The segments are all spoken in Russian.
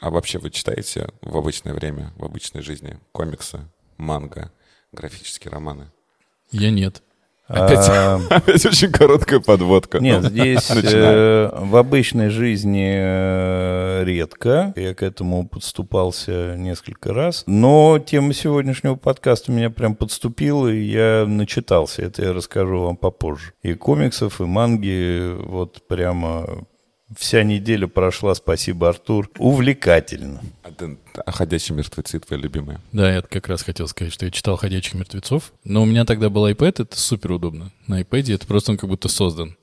А вообще вы читаете в обычное время, в обычной жизни комиксы, манго, графические романы? Я нет. Опять, А, опять очень короткая подводка. Нет, здесь э, в обычной жизни э, редко. Я к этому подступался несколько раз. Но тема сегодняшнего подкаста меня прям подступила, и я начитался. Это я расскажу вам попозже. И комиксов, и манги. Вот прямо вся неделя прошла, спасибо, Артур. Увлекательно. А ты- «Ходячие мертвецы» твои любимые? Да, я как раз хотел сказать, что я читал «Ходячих мертвецов», но у меня тогда был iPad, это супер удобно. На iPad это просто он как будто создан.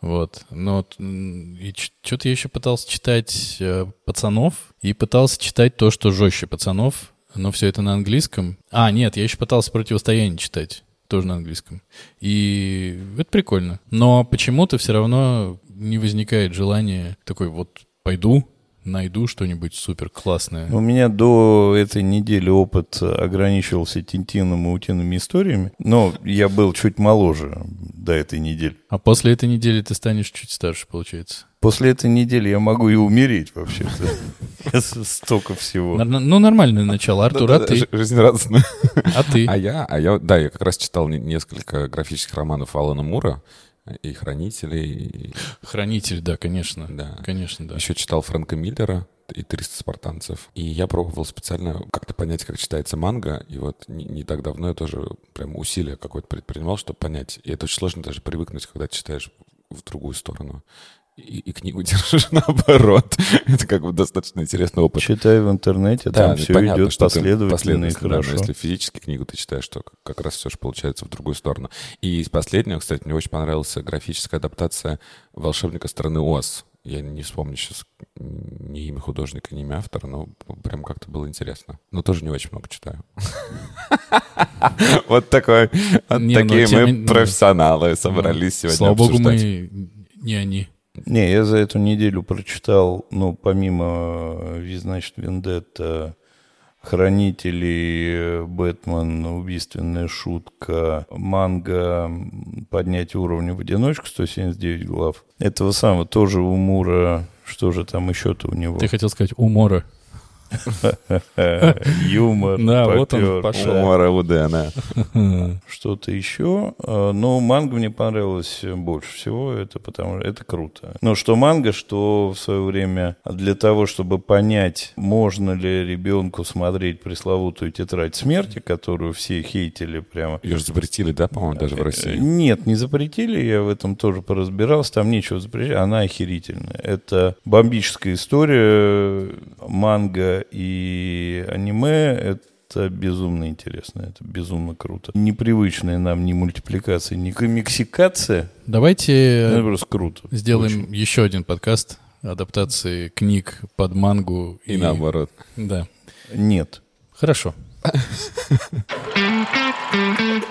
Вот. Но и что-то я еще пытался читать э, «Пацанов» и пытался читать то, что жестче «Пацанов», но все это на английском. А, нет, я еще пытался «Противостояние» читать, тоже на английском. И это прикольно. Но почему-то все равно не возникает желания такой вот пойду, найду что-нибудь супер классное. У меня до этой недели опыт ограничивался Тинтином и утиными историями, но я был чуть моложе до этой недели. А после этой недели ты станешь чуть старше, получается. После этой недели я могу и умереть вообще-то. Столько всего. Ну, нормальное начало. Артур, а ты? Жизнерадостно. А ты? А я, а я, да, я как раз читал не- несколько графических романов Алана Мура и «Хранителей», и Хранитель, да, конечно. Да. Конечно, да. еще читал Фрэнка Миллера и 300 спартанцев. И я пробовал специально как-то понять, как читается манга. И вот не, не так давно я тоже прям усилие какое-то предпринимал, чтобы понять. И это очень сложно даже привыкнуть, когда читаешь в другую сторону. И, и книгу держишь наоборот. Это как бы достаточно интересный опыт. Читаю в интернете, там ну, все понятно, идет что ты последовательно и последовательно, да, хорошо. если физически книгу ты читаешь, то как- раз все же получается в другую сторону. И из последнего, кстати, мне очень понравилась графическая адаптация «Волшебника страны Оз». Я не вспомню сейчас ни имя художника, ни имя автора, но прям как-то было интересно. Но тоже не очень много читаю. Вот такой, ну, такие мы профессионалы собрались сегодня Слава богу, мы не они. Не, я за эту неделю прочитал, ну, помимо, э, значит, Вендетта, Хранители, Бэтмен, Убийственная шутка, манга, Поднять уровень в одиночку, 179 глав. Этого самого тоже у Мура, что же там еще-то у него? Ты хотел сказать умора. Юмор. Да, вот он пошел. да. Умора Удена. что-то еще. Э, Но манга мне понравилось больше всего, это потому что это круто. Но что манга, что в свое время для того, чтобы понять, можно ли ребенку смотреть пресловутую тетрадь смерти, которую все хейтили прямо. Ее же запретили, да, по-моему, даже в России? Нет, не запретили, я в этом тоже поразбирался, там нечего запретить, она охерительная. Это бомбическая история, манга и аниме, это безумно интересно, это безумно круто. Непривычная нам ни мультипликация, ни комиксикация, Давайте это просто круто. сделаем еще один подкаст адаптации книг под мангу. И наоборот. Да. Очень. Нет. Хорошо.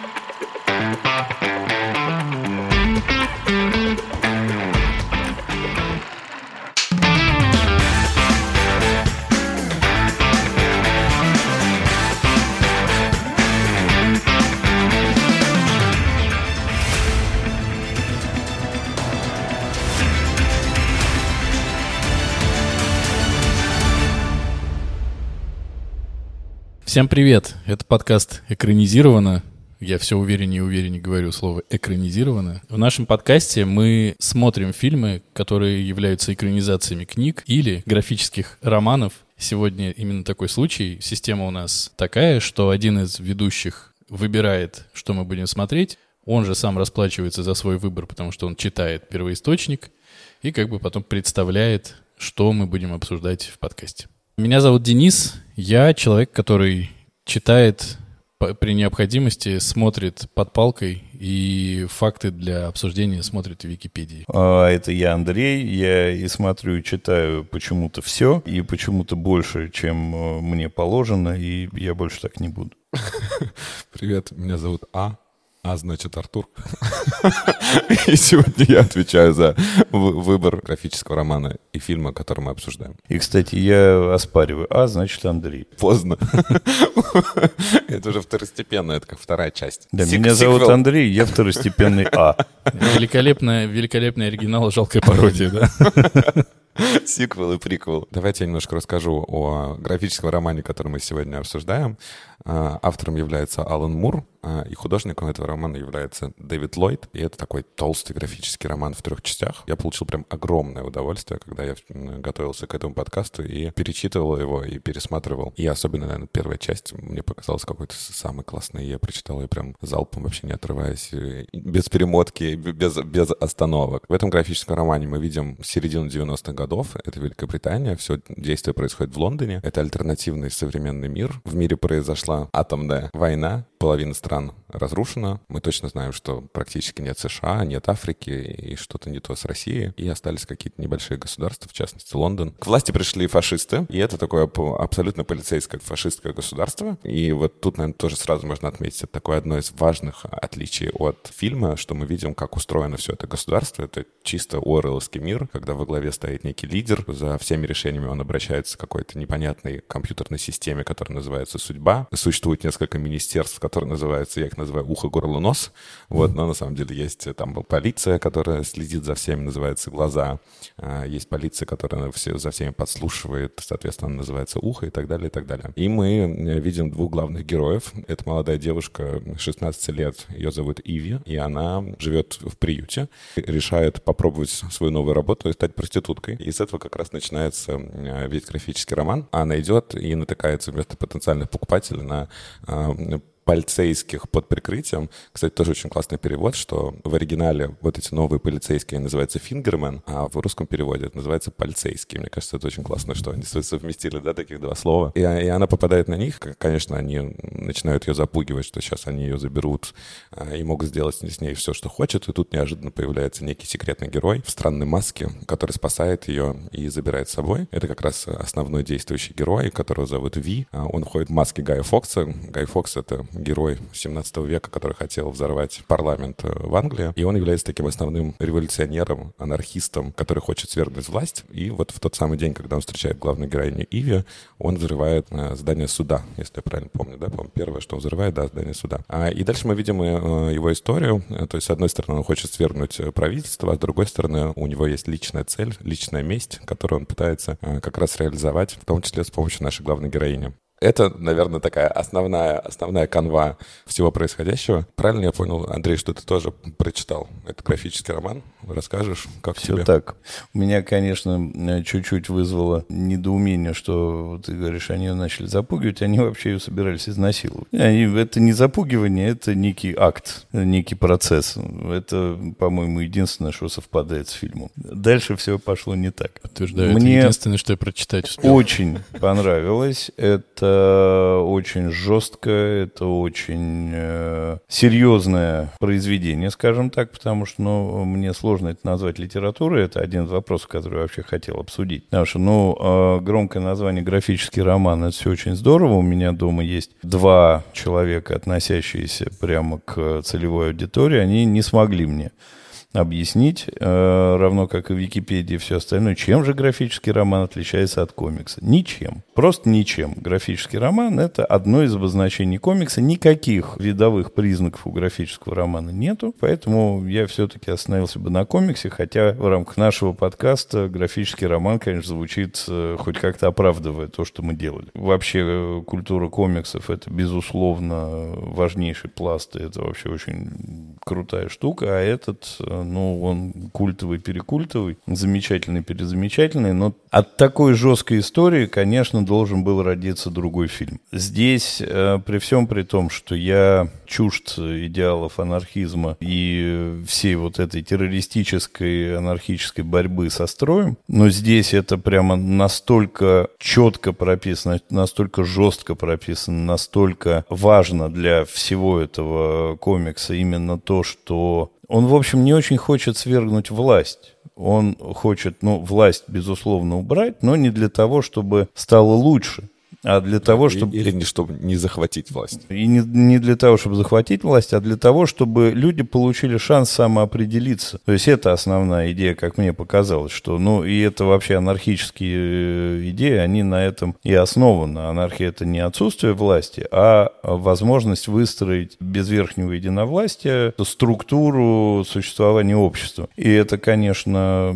Всем привет! Это подкаст «Экранизировано». Я все увереннее и увереннее говорю слово «экранизировано». В нашем подкасте мы смотрим фильмы, которые являются экранизациями книг или графических романов. Сегодня именно такой случай. Система у нас такая, что один из ведущих выбирает, что мы будем смотреть. Он же сам расплачивается за свой выбор, потому что он читает первоисточник и как бы потом представляет, что мы будем обсуждать в подкасте. Меня зовут Денис. Я человек, который читает при необходимости, смотрит под палкой и факты для обсуждения смотрит в Википедии. А, Это я, Андрей. Я и смотрю, и читаю почему-то все, и почему-то больше, чем э, мне положено, и я больше так не буду. Привет, меня зовут А. А значит Артур. И сегодня я отвечаю за вы- выбор графического романа и фильма, который мы обсуждаем. И, кстати, я оспариваю. А, значит, Андрей. Поздно. Это уже второстепенно, это как вторая часть. Да, меня зовут. Андрей, я второстепенный А. Великолепная, великолепный оригинал, жалкая пародия, да? Сиквел и приквел. Давайте я немножко расскажу о графическом романе, который мы сегодня обсуждаем. А, автором является Алан Мур, а, и художником этого романа является Дэвид Ллойд. И это такой толстый графический роман в трех частях. Я получил прям огромное удовольствие, когда я готовился к этому подкасту и перечитывал его, и пересматривал. И особенно, наверное, первая часть мне показалась какой-то самой классной. Я прочитал ее прям залпом, вообще не отрываясь, без перемотки, без, без остановок. В этом графическом романе мы видим середину 90-х годов. Это Великобритания. Все действие происходит в Лондоне. Это альтернативный современный мир. В мире произошла атомная война. Половина стран разрушена. Мы точно знаем, что практически нет США, нет Африки и что-то не то с Россией. И остались какие-то небольшие государства, в частности Лондон. К власти пришли фашисты, и это такое абсолютно полицейское фашистское государство. И вот тут, наверное, тоже сразу можно отметить, это такое одно из важных отличий от фильма, что мы видим, как устроено все это государство. Это чисто Уоррелловский мир, когда во главе стоит некий лидер, за всеми решениями он обращается к какой-то непонятной компьютерной системе, которая называется «Судьба». Существует несколько министерств, которые называются, я их называю «ухо, горло, нос». Вот, но на самом деле есть э, там полиция, которая следит за всеми, называется «глаза». А, есть полиция, которая все, за всеми подслушивает, соответственно, называется «ухо» и так далее, и так далее. И мы э, видим двух главных героев. Это молодая девушка, 16 лет, ее зовут Иви, и она живет в приюте, решает попробовать свою новую работу и стать проституткой. И с этого как раз начинается э, весь графический роман. Она идет и натыкается вместо потенциальных покупателей на полицейских под прикрытием. Кстати, тоже очень классный перевод, что в оригинале вот эти новые полицейские называются фингермен, а в русском переводе это называется полицейские. Мне кажется, это очень классно, что они совместили, да, таких два слова. И, и она попадает на них, конечно, они начинают ее запугивать, что сейчас они ее заберут а, и могут сделать с ней все, что хочет. И тут неожиданно появляется некий секретный герой в странной маске, который спасает ее и забирает с собой. Это как раз основной действующий герой, которого зовут Ви. А, он ходит в маске Гая Фокса. Гай Фокс — это герой 17 века, который хотел взорвать парламент э, в Англии. И он является таким основным революционером, анархистом, который хочет свергнуть власть. И вот в тот самый день, когда он встречает главную героиню Иви, он взрывает э, здание суда, если я правильно помню, да, помню, первое, что он взрывает, да, здание суда. А, и дальше мы видим э, его историю, то есть, с одной стороны, он хочет свергнуть правительство, а с другой стороны, у него есть личная цель, личная месть, которую он пытается как раз реализовать, в том числе с помощью нашей главной героини. Это, наверное, такая основная, основная канва всего происходящего. Правильно я понял, Андрей, что ты тоже прочитал этот графический роман? Расскажешь, как Все тебе? так. У меня, конечно, чуть-чуть вызвало недоумение, что ты говоришь, они ее начали запугивать, они вообще ее собирались изнасиловать. Они, это не запугивание, это некий акт, некий процесс. Это, по-моему, единственное, что совпадает с фильмом. Дальше все пошло не так. Подтверждаю, Мне это единственное, что я прочитать успел. Очень понравилось. Это это очень жестко, это очень э, серьезное произведение, скажем так, потому что ну, мне сложно это назвать литературой. Это один из вопросов, который я вообще хотел обсудить. Потому что, ну, э, громкое название «Графический роман» — это все очень здорово. У меня дома есть два человека, относящиеся прямо к целевой аудитории. Они не смогли мне объяснить, э, равно как и в Википедии и все остальное, чем же графический роман отличается от комикса. Ничем. Просто ничем. Графический роман — это одно из обозначений комикса. Никаких видовых признаков у графического романа нету. Поэтому я все-таки остановился бы на комиксе, хотя в рамках нашего подкаста графический роман, конечно, звучит э, хоть как-то оправдывая то, что мы делали. Вообще э, культура комиксов — это, безусловно, важнейший пласт. Это вообще очень крутая штука. А этот ну, он культовый-перекультовый, замечательный-перезамечательный, но от такой жесткой истории, конечно, должен был родиться другой фильм. Здесь, э, при всем при том, что я чужд идеалов анархизма и всей вот этой террористической анархической борьбы со строем, но здесь это прямо настолько четко прописано, настолько жестко прописано, настолько важно для всего этого комикса именно то, что он, в общем, не очень хочет свергнуть власть. Он хочет, ну, власть, безусловно, убрать, но не для того, чтобы стало лучше. А для того, чтобы... Или не чтобы не захватить власть. И не, не для того, чтобы захватить власть, а для того, чтобы люди получили шанс самоопределиться. То есть это основная идея, как мне показалось, что, ну, и это вообще анархические э, идеи, они на этом и основаны. Анархия — это не отсутствие власти, а возможность выстроить без верхнего единовластия структуру существования общества. И это, конечно,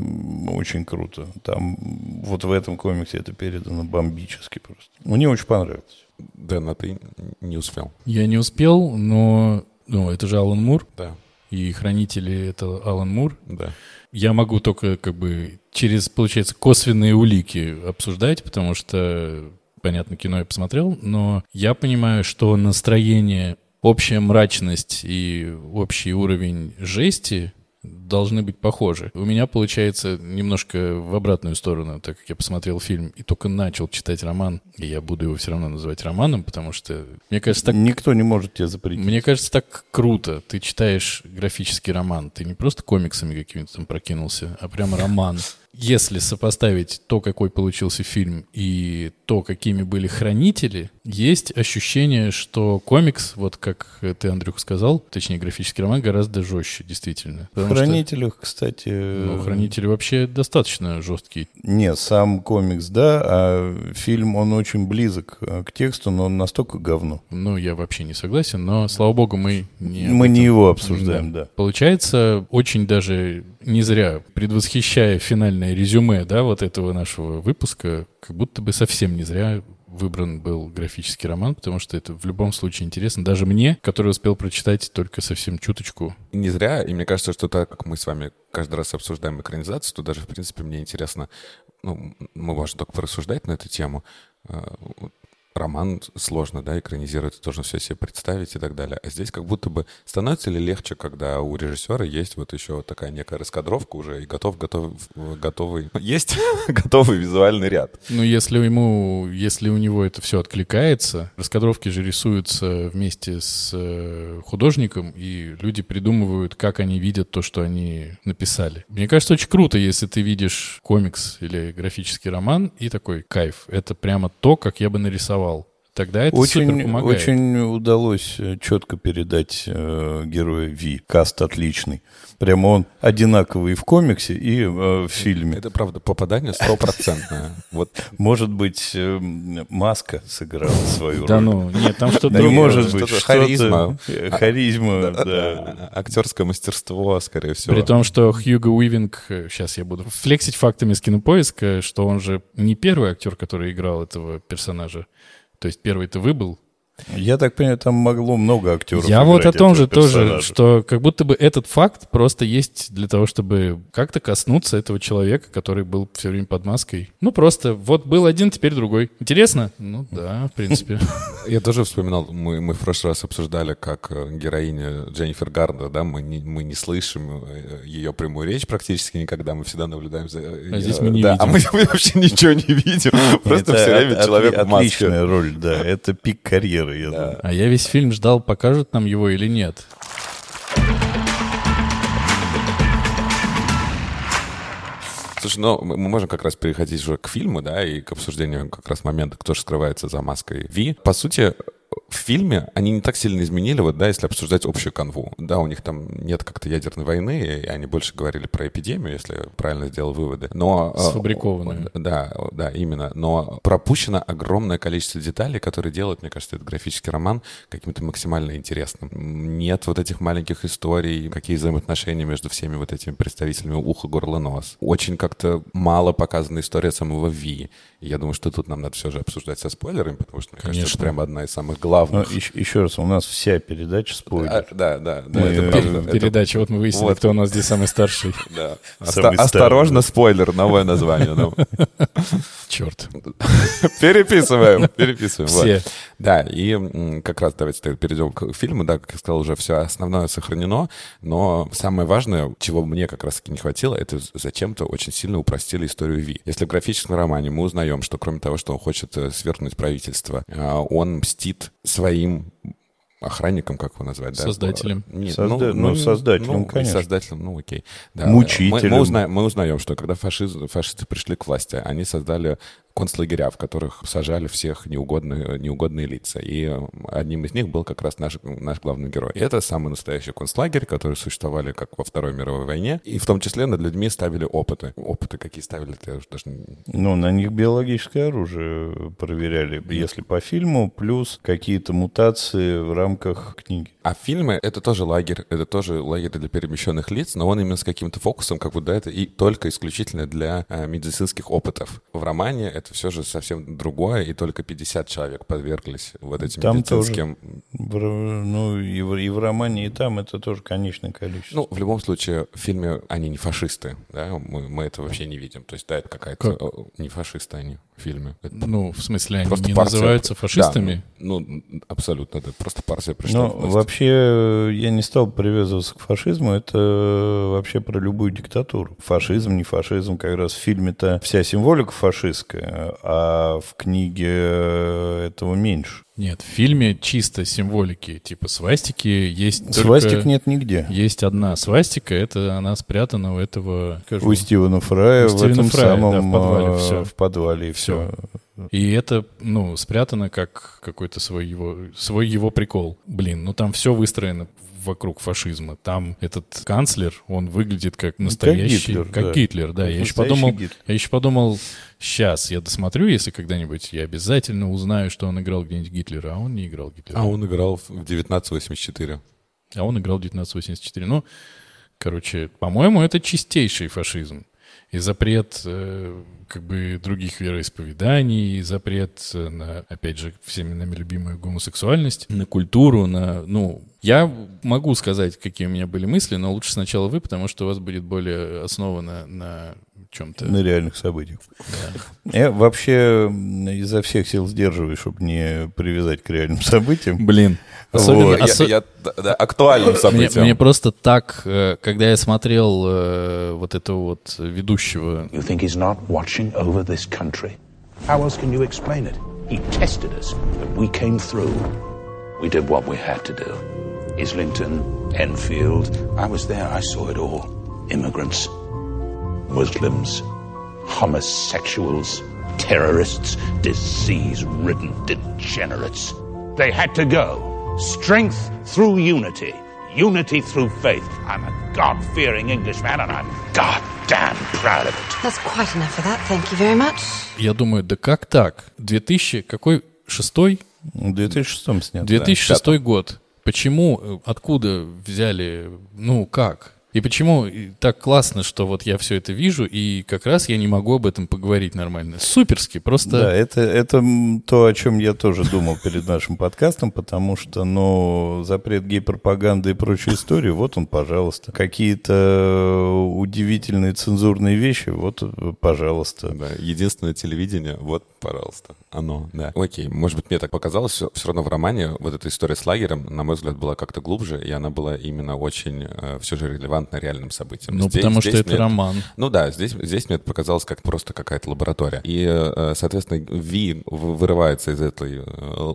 очень круто. Там вот в этом комиксе это передано бомбически просто. Мне очень понравилось. Дэн, а ты не успел? Я не успел, но ну, это же Алан Мур. Да. И хранители — это Алан Мур. Да. Я могу только как бы через, получается, косвенные улики обсуждать, потому что, понятно, кино я посмотрел, но я понимаю, что настроение, общая мрачность и общий уровень жести должны быть похожи. У меня получается немножко в обратную сторону, так как я посмотрел фильм и только начал читать роман, и я буду его все равно называть романом, потому что, мне кажется, так... Никто не может тебя запретить. Мне кажется, так круто. Ты читаешь графический роман. Ты не просто комиксами какими-то там прокинулся, а прямо роман если сопоставить то, какой получился фильм, и то, какими были хранители, есть ощущение, что комикс, вот как ты, Андрюх, сказал, точнее, графический роман гораздо жестче, действительно. В хранителях, что, кстати... Ну, хранители вообще достаточно жесткие. Не, сам комикс, да, а фильм, он очень близок к тексту, но он настолько говно. Ну, я вообще не согласен, но, слава богу, мы не... Мы не его обсуждаем, да. да. Получается, очень даже не зря, предвосхищая финальное резюме, да, вот этого нашего выпуска, как будто бы совсем не зря выбран был графический роман, потому что это в любом случае интересно. Даже мне, который успел прочитать только совсем чуточку. Не зря, и мне кажется, что так как мы с вами каждый раз обсуждаем экранизацию, то даже, в принципе, мне интересно, ну, мы можем только порассуждать на эту тему, а, роман сложно, да, экранизировать, ты должен все себе представить и так далее. А здесь как будто бы становится ли легче, когда у режиссера есть вот еще такая некая раскадровка уже и готов, готов, готовый, есть готовый визуальный ряд. Ну, если ему, если у него это все откликается, раскадровки же рисуются вместе с э, художником, и люди придумывают, как они видят то, что они написали. Мне кажется, очень круто, если ты видишь комикс или графический роман и такой кайф. Это прямо то, как я бы нарисовал Samuel Тогда это очень, супер помогает. Очень удалось э, четко передать э, героя Ви. Каст отличный. Прямо он одинаковый в комиксе и э, в фильме. Это, правда, попадание стопроцентное. Вот. Может быть, э, Маска сыграла свою роль. Да ну, нет, там что-то другое. может быть, что харизма. Харизма, да. Актерское мастерство, скорее всего. При том, что Хьюго Уивинг, сейчас я буду флексить фактами с кинопоиска, что он же не первый актер, который играл этого персонажа. То есть первый-то выбыл, я так понимаю, там могло много актеров. Я вот о том же тоже, что как будто бы этот факт просто есть для того, чтобы как-то коснуться этого человека, который был все время под маской. Ну, просто вот был один, теперь другой. Интересно? Ну да, в принципе. Я тоже вспоминал, мы, мы в прошлый раз обсуждали, как э, героиня Дженнифер Гардер, да, мы не, мы не слышим э, ее прямую речь практически никогда, мы всегда наблюдаем за... А здесь мы не да, видим. А мы, мы вообще ничего не видим, просто все время человек в маске. Отличная роль, да, это пик карьеры я да. думаю. А я весь фильм ждал, покажут нам его или нет. Слушай, ну мы можем как раз переходить уже к фильму, да, и к обсуждению как раз момента, кто же скрывается за маской Ви. По сути, в фильме они не так сильно изменили, вот, да, если обсуждать общую канву. Да, у них там нет как-то ядерной войны, и они больше говорили про эпидемию, если правильно сделал выводы. Но... Э, Сфабрикованную. Да, да, именно. Но пропущено огромное количество деталей, которые делают, мне кажется, этот графический роман каким-то максимально интересным. Нет вот этих маленьких историй, какие взаимоотношения между всеми вот этими представителями уха, горла, нос. Очень как-то мало показана история самого Ви. Я думаю, что тут нам надо все же обсуждать со спойлерами, потому что, мне Конечно. кажется, это прямо одна из самых главных. Но еще, еще раз, у нас вся передача спойлер. Да, да, да. Мы, это правда. Передача, вот мы выяснили, вот. кто у нас здесь самый старший. Да. Осторожно, спойлер, новое название. Ну. Черт. Переписываем, переписываем. Все. Да, и как раз давайте перейдем к фильму. Да, как я сказал, уже все основное сохранено, но самое важное, чего мне как раз-таки не хватило, это зачем-то очень сильно упростили историю Ви. Если в графическом романе мы узнаем, что кроме того, что он хочет э, свергнуть правительство, а, он мстит своим охранником, как его назвать? Да? Создателем. Нет, Созда... ну, ну, создателем, ну, конечно. Создателем, ну окей. Да. Мучителем. Мы, мы, узнаем, мы узнаем, что когда фашиз... фашисты пришли к власти, они создали концлагеря, в которых сажали всех неугодные, неугодные лица. И одним из них был как раз наш, наш главный герой. И это самый настоящий концлагерь, который существовали как во Второй мировой войне. И в том числе над людьми ставили опыты. Опыты какие ставили, я уже даже... Ну, на них биологическое оружие проверяли, если по фильму, плюс какие-то мутации в рамках книги. А фильмы — это тоже лагерь, это тоже лагерь для перемещенных лиц, но он именно с каким-то фокусом, как будто это и только исключительно для э, медицинских опытов. В романе это все же совсем другое, и только 50 человек подверглись вот этим Там медицинским... тоже, ну, и в, и в романе, и там это тоже конечное количество. Ну, в любом случае, в фильме они не фашисты, да, мы, мы это вообще не видим. То есть, да, это какая-то... Как? Не фашисты они фильме. Это Ну, в смысле, они просто не партия- называются Да, фашистами? ну, абсолютно, да, просто партия пришла Ну, вообще, я не стал привязываться к фашизму, это э, вообще про любую диктатуру. Фашизм, не фашизм, как раз в фильме-то вся символика фашистская, а в книге э, этого меньше. Нет, в фильме чисто символики, типа свастики есть только... Свастик нет нигде. Есть одна свастика, это она спрятана у этого... скажу, У Стивена Фрая У в Стивена этом Фрая, да, самом в подвале, э, всё. в подвале и все. И это, ну, спрятано как какой-то свой его, свой его прикол. Блин, ну там все выстроено вокруг фашизма. Там этот канцлер, он выглядит как настоящий... Гитлер, как да. Гитлер, да. Как Я еще подумал, Гитлер. я еще подумал, сейчас я досмотрю, если когда-нибудь я обязательно узнаю, что он играл где-нибудь Гитлера, а он не играл Гитлера. А он играл в 1984. А он играл 1984. Ну, короче, по-моему, это чистейший фашизм. И запрет э, как бы других вероисповеданий, и запрет э, на, опять же, всеми нами любимую гомосексуальность, на культуру, на, ну, я могу сказать, какие у меня были мысли, но лучше сначала вы, потому что у вас будет более основано на чем-то. На реальных событиях. Я вообще изо всех сил сдерживаюсь, чтобы не привязать к реальным событиям. Блин. Особенно, Вот. Я- осо- я- да, да, актуальным Мне, событием. мне просто так, э, когда я смотрел э, вот этого вот ведущего You think he's not watching over this country? How else can you explain it? He tested us, but we came through. We did what we had to do. Islington, Enfield, I was there, I saw it all. Immigrants, Muslims, homosexuals, terrorists, disease ridden degenerates. They had to go. Strength through unity, unity through faith. I'm a God fearing Englishman and I'm goddamn proud of it. That's quite enough of that, thank you very much. Я думаю, да как так? 2000, какой? Шестой? В 2006 снят. 2006 год. Почему, э, откуда взяли, ну как? И почему так классно, что вот я все это вижу, и как раз я не могу об этом поговорить нормально. Суперски, просто... Да, это, это то, о чем я тоже думал перед нашим подкастом, потому что, ну, запрет гей-пропаганды и прочие истории, вот он, пожалуйста. Какие-то удивительные цензурные вещи, вот, пожалуйста. Да, единственное телевидение, вот, пожалуйста, оно, да. Окей, может быть, мне так показалось, все, равно в романе вот эта история с лагерем, на мой взгляд, была как-то глубже, и она была именно очень все же релевантна реальным событиям. Ну, Здесь- потому что здесь это мне- роман. Ну да, здесь, здесь мне это показалось как просто какая-то лаборатория. И, э, соответственно, Ви вырывается из этой э,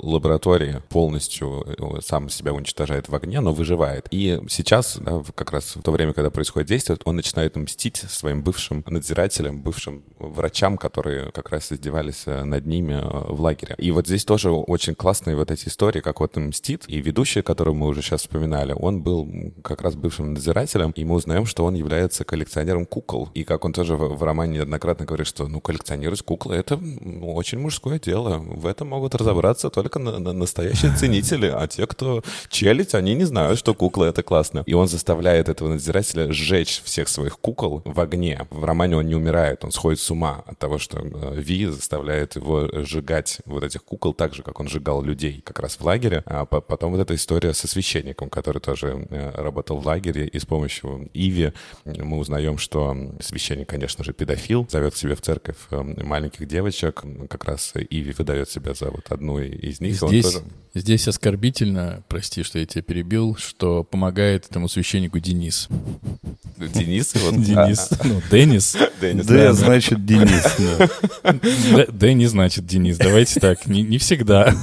лаборатории, полностью э, сам себя уничтожает в огне, но выживает. И сейчас, да, как раз в то время, когда происходит действие, он начинает мстить своим бывшим надзирателям, бывшим врачам, которые как раз издевались э, над ними э, в лагере. И вот здесь тоже очень классные вот эти истории, как вот мстит. И ведущий, которого мы уже сейчас вспоминали, он был как раз бывшим надзирателем, и мы узнаем, что он является коллекционером кукол. И как он тоже в, в романе неоднократно говорит, что ну коллекционировать куклы — это ну, очень мужское дело. В этом могут разобраться только на- на- настоящие ценители, а те, кто челядь, они не знают, что куклы — это классно. И он заставляет этого надзирателя сжечь всех своих кукол в огне. В романе он не умирает, он сходит с ума от того, что э, Ви заставляет его сжигать вот этих кукол так же, как он сжигал людей как раз в лагере. А по- потом вот эта история со священником, который тоже э, работал в лагере, и с помощью Иви мы узнаем, что священник, конечно же, педофил, зовет к себе в церковь э, маленьких девочек. Как раз Иви выдает себя за вот одну из них. Здесь, тоже- здесь оскорбительно, прости, что я тебя перебил, что помогает этому священнику Денис. Денис. вот- Денис, ну, Денис. Денис, Да, значит, Денис. да. Да не значит Денис, давайте так, не, не всегда.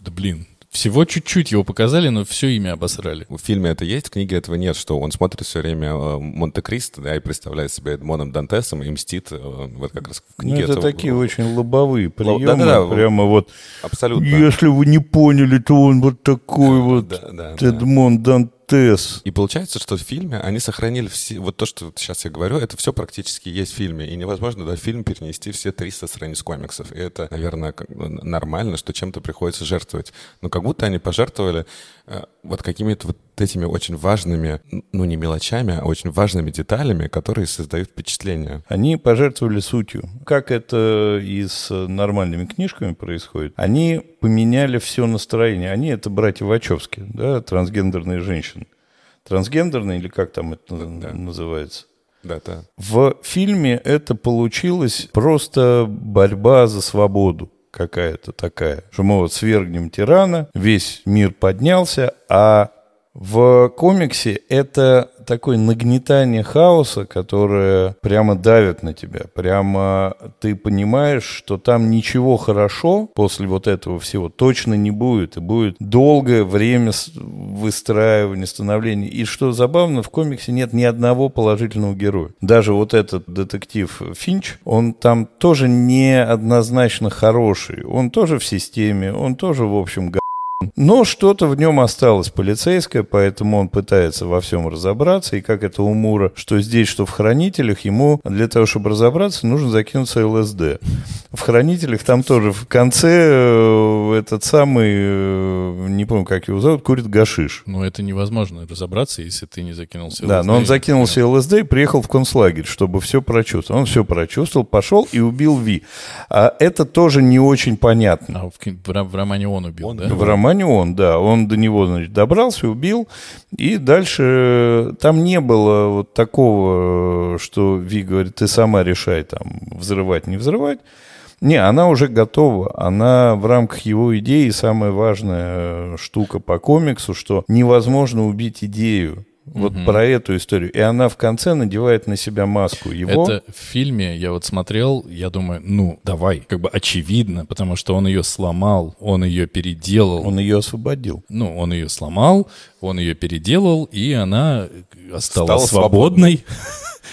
Да блин, Всего чуть-чуть его показали, но все имя обосрали. В фильме это есть, в книге этого нет, что он смотрит все время э, Монте-Кристо, да, и представляет себя Эдмоном Дантесом и мстит. э, Вот как раз в Ну, книге это такие очень лобовые приемы. да-да-да. Прямо вот, Абсолютно. если вы не поняли, то он вот такой вот Да, да, да. Эдмон Дантес. И получается, что в фильме они сохранили все... Вот то, что сейчас я говорю, это все практически есть в фильме. И невозможно, да, фильм перенести все 300 страниц комиксов. И это, наверное, нормально, что чем-то приходится жертвовать. Но как будто они пожертвовали вот какими-то вот этими очень важными, ну, не мелочами, а очень важными деталями, которые создают впечатление. Они пожертвовали сутью. Как это и с нормальными книжками происходит. Они поменяли все настроение. Они это братья Вачовски, да, трансгендерные женщины. Трансгендерные или как там это Да. называется? Да, да. В фильме это получилось просто борьба за свободу какая-то такая. Что мы вот свергнем тирана, весь мир поднялся, а в комиксе это такое нагнетание хаоса, которое прямо давит на тебя. Прямо ты понимаешь, что там ничего хорошо после вот этого всего точно не будет. И будет долгое время выстраивания, становления. И что забавно, в комиксе нет ни одного положительного героя. Даже вот этот детектив Финч, он там тоже не однозначно хороший. Он тоже в системе, он тоже, в общем, но что-то в нем осталось полицейское, поэтому он пытается во всем разобраться. И как это у Мура, что здесь, что в хранителях, ему для того, чтобы разобраться, нужно закинуться ЛСД. В хранителях там тоже в конце э, этот самый, э, не помню, как его зовут, курит гашиш. Но это невозможно разобраться, если ты не закинулся. Да, LSD. но он закинулся ЛСД и приехал в концлагерь, чтобы все прочувствовать. Он все прочувствовал, пошел и убил Ви. А это тоже не очень понятно. А в, в в романе он убил, Он да? В романе он, да, он до него, значит, добрался, убил, и дальше э, там не было вот такого, э, что Ви говорит, ты сама решай, там, взрывать, не взрывать. Не, она уже готова. Она в рамках его идеи самая важная э, штука по комиксу, что невозможно убить идею. Вот про эту историю. И она в конце надевает на себя маску его. Это в фильме, я вот смотрел, я думаю, ну, давай, как бы очевидно, потому что он ее сломал, он ее переделал. Он ее освободил. Ну, он ее сломал, он ее переделал, и она стала Стала свободной.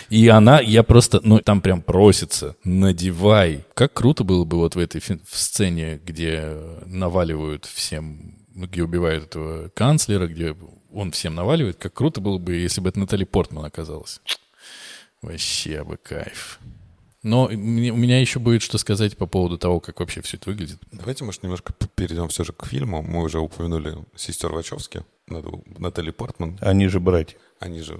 И она, я просто, ну, там прям просится, надевай. Как круто было бы вот в этой в сцене, где наваливают всем, где убивают этого канцлера, где он всем наваливает, как круто было бы, если бы это Натали Портман оказалась. Вообще бы кайф. Но у меня еще будет что сказать по поводу того, как вообще все это выглядит. Давайте, может, немножко перейдем все же к фильму. Мы уже упомянули сестер Вачовски, Натали Портман. Они же братья. Они же...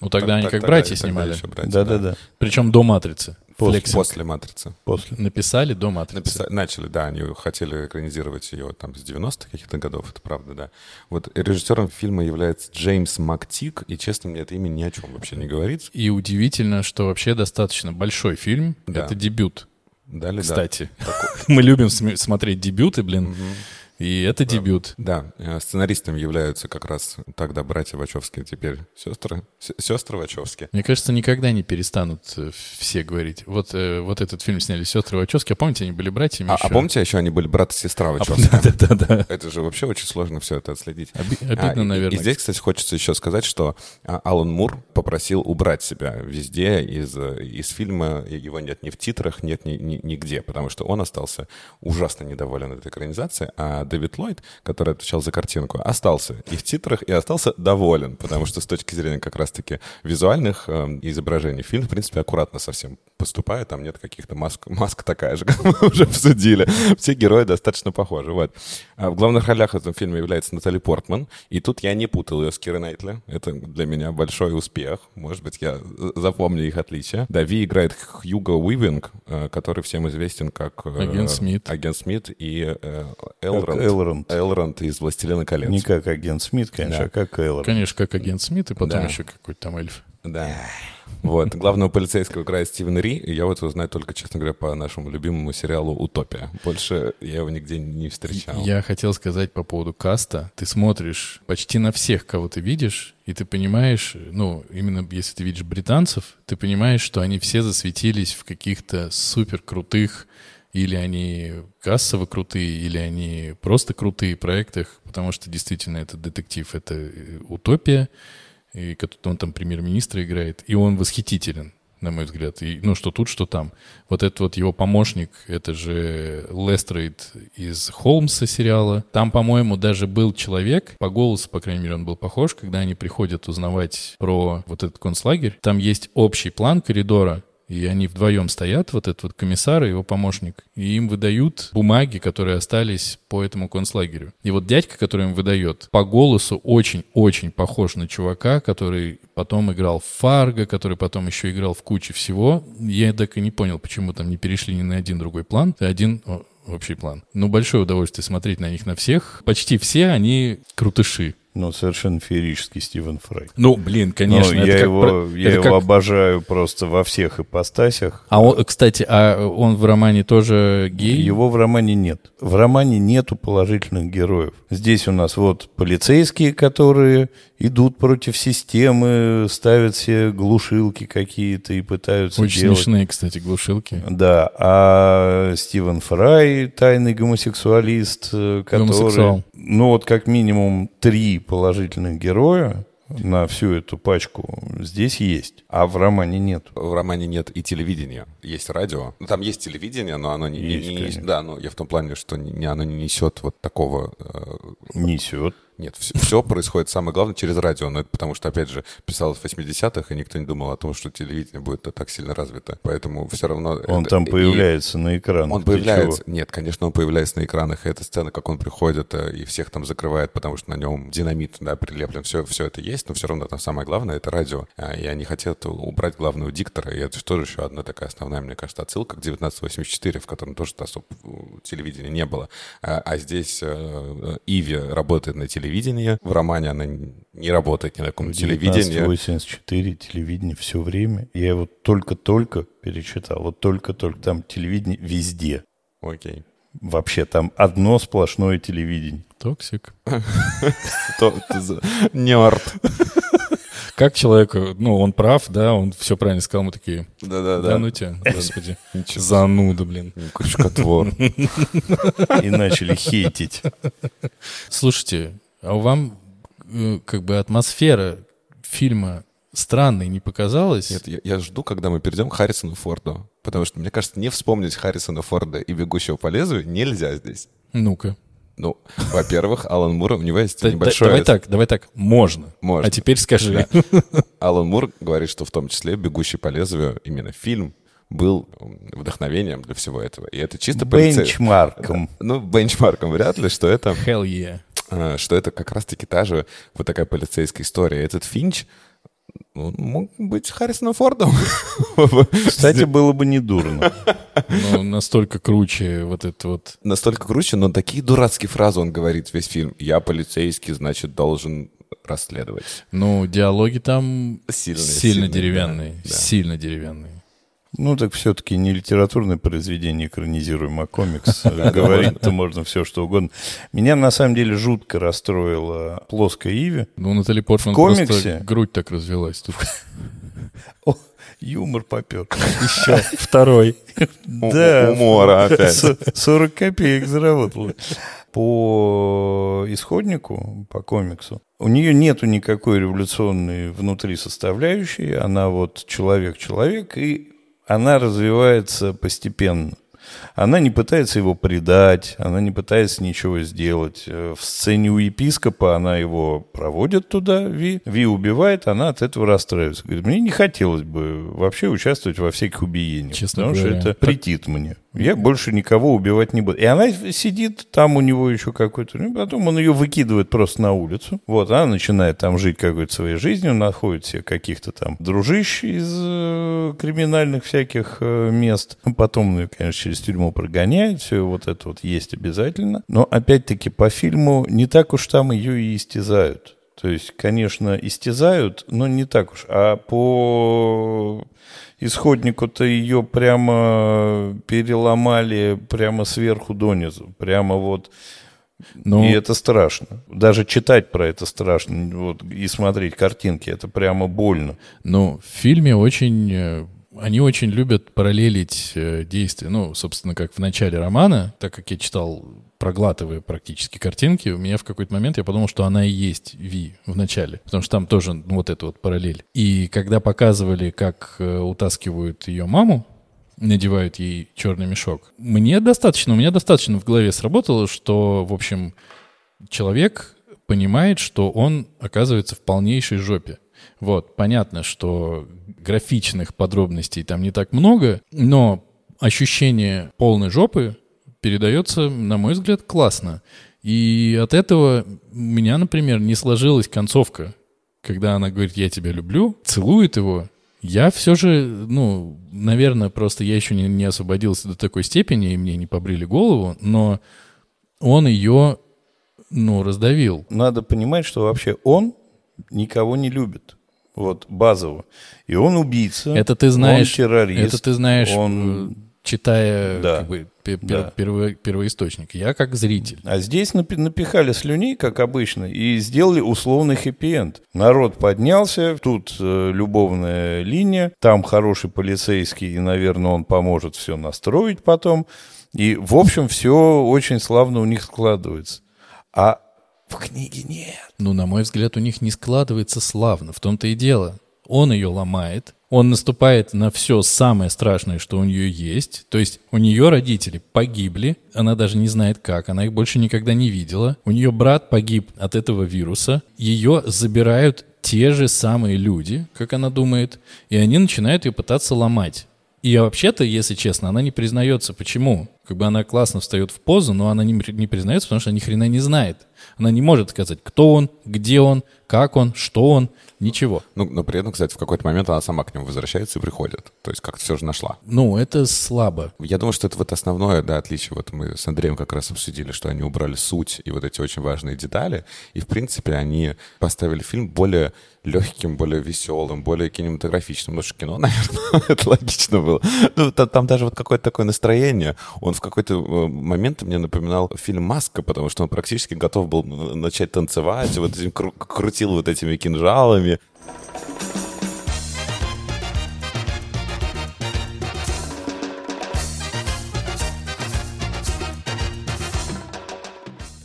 Ну, тогда они как тогда- братья снимали. Да-да-да. Причем до «Матрицы». После-. После «Матрицы». После. Написали до «Матрицы». Написали, начали, да, они хотели экранизировать ее там с 90-х каких-то годов, это правда, да. Вот режиссером фильма является Джеймс Мактик, и, честно, мне это имя ни о чем вообще не говорит. И удивительно, что вообще достаточно большой фильм. Да. Это дебют, Далее, кстати. Мы любим см- смотреть дебюты, блин. И это дебют. Да, э, сценаристами являются как раз тогда братья Вачовски, теперь сестры, сестры Вачовски. Мне кажется, никогда не перестанут э, все говорить. Вот, э, вот этот фильм сняли сестры Вачовски. А помните, они были братьями А, еще? а помните, еще они были брат и сестра Вачовски? Да-да-да. Это же вообще очень сложно все это отследить. Оби- А, Обидно, и- наверное. И здесь, кстати, хочется еще сказать, что а, Алан Мур попросил убрать себя везде из, из фильма. Его нет ни в титрах, нет ни, ни- нигде, потому что он остался ужасно недоволен этой экранизацией, а Дэвид Ллойд, который отвечал за картинку, остался и в титрах, и остался доволен, потому что с точки зрения как раз-таки визуальных э, изображений фильм, в принципе, аккуратно совсем поступает, там нет каких-то маск, маска такая же, как мы уже обсудили. Все герои достаточно похожи. Вот. А в главных ролях в этом фильме является Натали Портман, и тут я не путал ее с Кирой Найтли. Это для меня большой успех. Может быть, я запомню их отличия. Да, Ви играет Хьюго Уивинг, э, который всем известен как... э, Агент Смит. Агент Смит и э, Как Элронд. Элронд. Из «Властелина колец». Не как агент Смит, конечно, Да. а как Элронд. Конечно, как агент Смит, и потом Да. еще какой-то там эльф. Да. Вот. Главного полицейского играет Стивен Ри, и я вот его знаю только, честно говоря, по нашему любимому сериалу «Утопия». Больше я его нигде не встречал. Я хотел сказать по поводу каста. Ты смотришь почти на всех, кого ты видишь, и ты понимаешь, ну, именно если ты видишь британцев, ты понимаешь, что они все засветились в каких-то супер крутых или они кассово крутые, или они просто крутые в проектах, потому что действительно этот детектив — это э, утопия, и он там премьер-министра играет, и он восхитителен на мой взгляд. И, ну, что тут, что там. Вот этот вот его помощник, это же Лестрейд из Холмса сериала. Там, по-моему, даже был человек, по голосу, по крайней мере, он был похож, когда они приходят узнавать про вот этот концлагерь. Там есть общий план коридора, и они вдвоем стоят, вот этот вот комиссар и его помощник, и им выдают бумаги, которые остались по этому концлагерю. И вот дядька, который им выдает, по голосу очень-очень похож на чувака, который потом играл в Фарго, который потом еще играл в куче всего. Я так и не понял, почему там не перешли ни на один другой план. Один общий план. Ну, большое удовольствие смотреть на них на всех. Почти все они крутыши. Ну, совершенно феерический Стивен Фрай. Ну, блин, конечно. Ну, я его, как, я его как... обожаю просто во всех ипостасях. А он, кстати, а он в романе тоже гей? Его в романе нет. В романе нету положительных героев. Здесь у нас вот полицейские, которые идут против системы, ставят все глушилки какие-то и пытаются Очень делать... смешные, кстати, глушилки. Да, а Стивен Фрай, тайный гомосексуалист, э, который... Гомосексуал. Ну вот как минимум три положительных героя, на всю эту пачку здесь есть, а в романе нет. В романе нет и телевидения, есть радио. Ну, там есть телевидение, но оно не, есть, не, не да, ну я в том плане, что не, оно не несет вот такого. Э, несет. Нет, все, все происходит, самое главное, через радио. Но это потому что, опять же, писалось в 80-х, и никто не думал о том, что телевидение будет так сильно развито. Поэтому все равно... Он это, там появляется и, на экранах. Он появляется... Чего? Нет, конечно, он появляется на экранах. И эта сцена, как он приходит э, и всех там закрывает, потому что на нем динамит, да, прилеплен. Все, все это есть, но все равно там самое главное — это радио. А, и они хотят убрать главного диктора. И это же тоже еще одна такая основная, мне кажется, отсылка к 1984, в котором тоже особо телевидения не было. А, а здесь э, Иви работает на телевидении. В романе она не работает ни на каком телевидении. 84 телевидение все время. Я его только-только перечитал. Вот только-только. Там телевидение везде. Окей. Вообще там одно сплошное телевидение. Toxic. Nerd. Как человеку, ну, он прав, да, он все правильно сказал, мы такие, да-да-да, да ну тебя, господи, зануда, блин. Крючкотвор. И начали хейтить. Слушайте, а вам Э, как бы атмосфера фильма странной не показалась? Нет, я, я жду, когда мы перейдем к Харрисону Форду. Потому что, мне кажется, не вспомнить Харрисона Форда и «Бегущего по лезвию» нельзя здесь. Ну-ка. Ну, во-первых, Алан Мур, у него есть небольшое... Давай так, давай так, можно. Можно. А теперь скажи. Алан Мур говорит, что в том числе «Бегущий по лезвию» именно фильм был вдохновением для всего этого. И это чисто... Бенчмарком. Ну, бенчмарком вряд ли, что это... Hell yeah. Э, что это как раз-таки та же вот такая полицейская история. Этот Финч ну, мог быть Харрисоном Фордом. Кстати, было бы не дурно. Ну, настолько круче вот это вот... Настолько круче, но такие дурацкие фразы он говорит весь фильм. Я полицейский, значит, должен расследовать. Ну, диалоги там сильно, сильно, сильно деревянные. Да, да. Сильно деревянные. Ну, так все-таки не литературное произведение экранизируем, а комикс. Говорить-то можно все, что угодно. Меня, на самом деле, жутко расстроила плоская Иви. Ну, Натали Портман просто грудь так развелась тут. О, юмор попер. Еще второй. Да. Умора опять. 40 копеек заработала. По исходнику, по комиксу, у нее нету никакой революционной внутри составляющей. Она вот человек-человек, и она развивается постепенно. Она не пытается его предать, она не пытается ничего сделать. Э, в сцене у епископа она его проводит туда, Ви. Ви убивает, она от этого расстраивается. Говорит, мне не хотелось бы вообще участвовать во всяких убиениях, Честно потому говоря. что это претит мне. Я больше никого убивать не буду. И она сидит, там у него еще какой-то... Ну, потом он ее выкидывает просто на улицу. Вот, она начинает там жить какой-то своей жизнью, находит себе каких-то там дружищ из э, криминальных всяких э, мест. Потом ее, конечно, через тюрьму прогоняет. Все вот это вот есть обязательно. Но, опять-таки, по фильму не так уж там ее и истязают. То есть, конечно, истязают, но не так уж. А по исходнику-то ее прямо переломали прямо сверху донизу. Прямо вот... Ну, и это страшно. Даже читать про это страшно. Вот, и смотреть картинки, это прямо больно. Ну, в фильме очень э, они очень любят параллелить э, действия. Ну, собственно, как в начале романа, так как я читал, проглатывая практически картинки, у меня в какой-то момент я подумал, что она и есть Ви в начале. Потому что там тоже ну, вот эта вот параллель. И когда показывали, как э, утаскивают ее маму, надевают ей черный мешок, мне достаточно, у меня достаточно в голове сработало, что, в общем, человек понимает, что он оказывается в полнейшей жопе. Вот, понятно, что графичных подробностей там не так много, но ощущение полной жопы передается, на мой взгляд, классно. И от этого у меня, например, не сложилась концовка, когда она говорит «я тебя люблю», целует его. Я все же, ну, наверное, просто я еще не, не освободился до такой степени, и мне не побрили голову, но он ее, ну, раздавил. Надо понимать, что вообще он никого не любит. Вот, базово. И он убийца. Это ты знаешь. Он террорист. Это ты знаешь, Он... читая Да. как бы, пе- пер- Да. перво- первоисточник. Я как зритель. А здесь напи- напихали слюней, как обычно, и сделали условный хэппи-энд. Народ поднялся, тут э, любовная линия, там хороший полицейский, и, наверное, он поможет все настроить потом. И, в общем, все очень славно у них складывается. А в книге нет. Ну, на мой взгляд, у них не складывается славно. В том-то и дело. Он ее ломает, он наступает на все самое страшное, что у нее есть. То есть у нее родители погибли, она даже не знает как, она их больше никогда не видела. У нее брат погиб от этого вируса. Ее забирают те же самые люди, как она думает, и они начинают ее пытаться ломать. И вообще-то, если честно, она не признается. Почему? Как бы она классно встает в позу, но она не, не признается, потому что она ни хрена не знает. Она не может сказать, кто он, где он, как он, что он, ничего. Ну, но при этом, кстати, в какой-то момент она сама к нему возвращается и приходит. То есть как-то все же нашла. Ну, это слабо. Я думаю, что это вот основное, да, отличие. Вот мы с Андреем как раз обсудили, что они убрали суть и вот эти очень важные детали. И, в принципе, они поставили фильм более легким, более веселым, более кинематографичным. Ну, что кино, наверное, это логично было. Ну, та- там даже вот какое-то такое настроение. Он в какой-то э, момент мне напоминал фильм «Маска», потому что он практически готов был э, начать танцевать, вот этим кру- крутил вот этими кинжалами.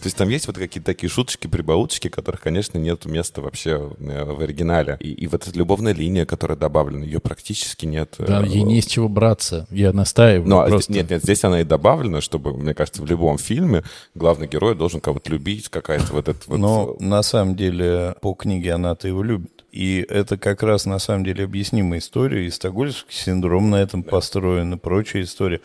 То есть там есть вот какие-то такие шуточки, прибауточки, которых, конечно, нет места вообще э, в оригинале. И, и вот эта любовная линия, которая добавлена, ее практически нет. э, Да, ей не с чего браться. Я настаиваю. А просто. нет, нет, здесь она и добавлена, чтобы, мне кажется, в любом фильме главный герой должен кого-то любить, какая-то вот эта вот... Но на самом деле по книге она-то его любит. И это как раз на самом деле объяснимая история. И стокгольмский синдром на этом построен, и прочая история.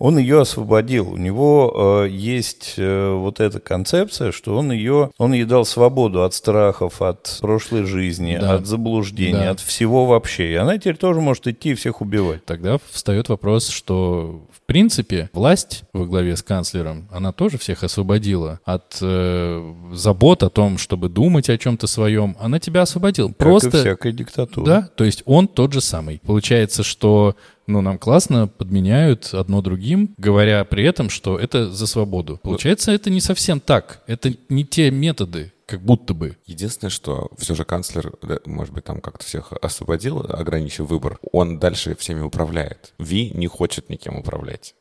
Он ее освободил. У него э, есть э, вот эта концепция, что он ее, он ей дал свободу от страхов, от прошлой жизни, Да. от заблуждений, Да. от всего вообще. И она теперь тоже может идти и всех убивать. Тогда встает вопрос, что в принципе власть во главе с канцлером, она тоже всех освободила от э, забот о том, чтобы думать о чем-то своем. Она тебя освободила. Как Просто и всякая диктатура. Да, то есть он тот же самый. Получается, что ну, нам классно подменяют одно другим, говоря при этом, что это за свободу. Получается, это не совсем так. Это не те методы, как будто бы. Единственное, что все же канцлер, да, может быть, там как-то всех освободил, ограничив выбор, он дальше всеми управляет. Ви не хочет никем управлять.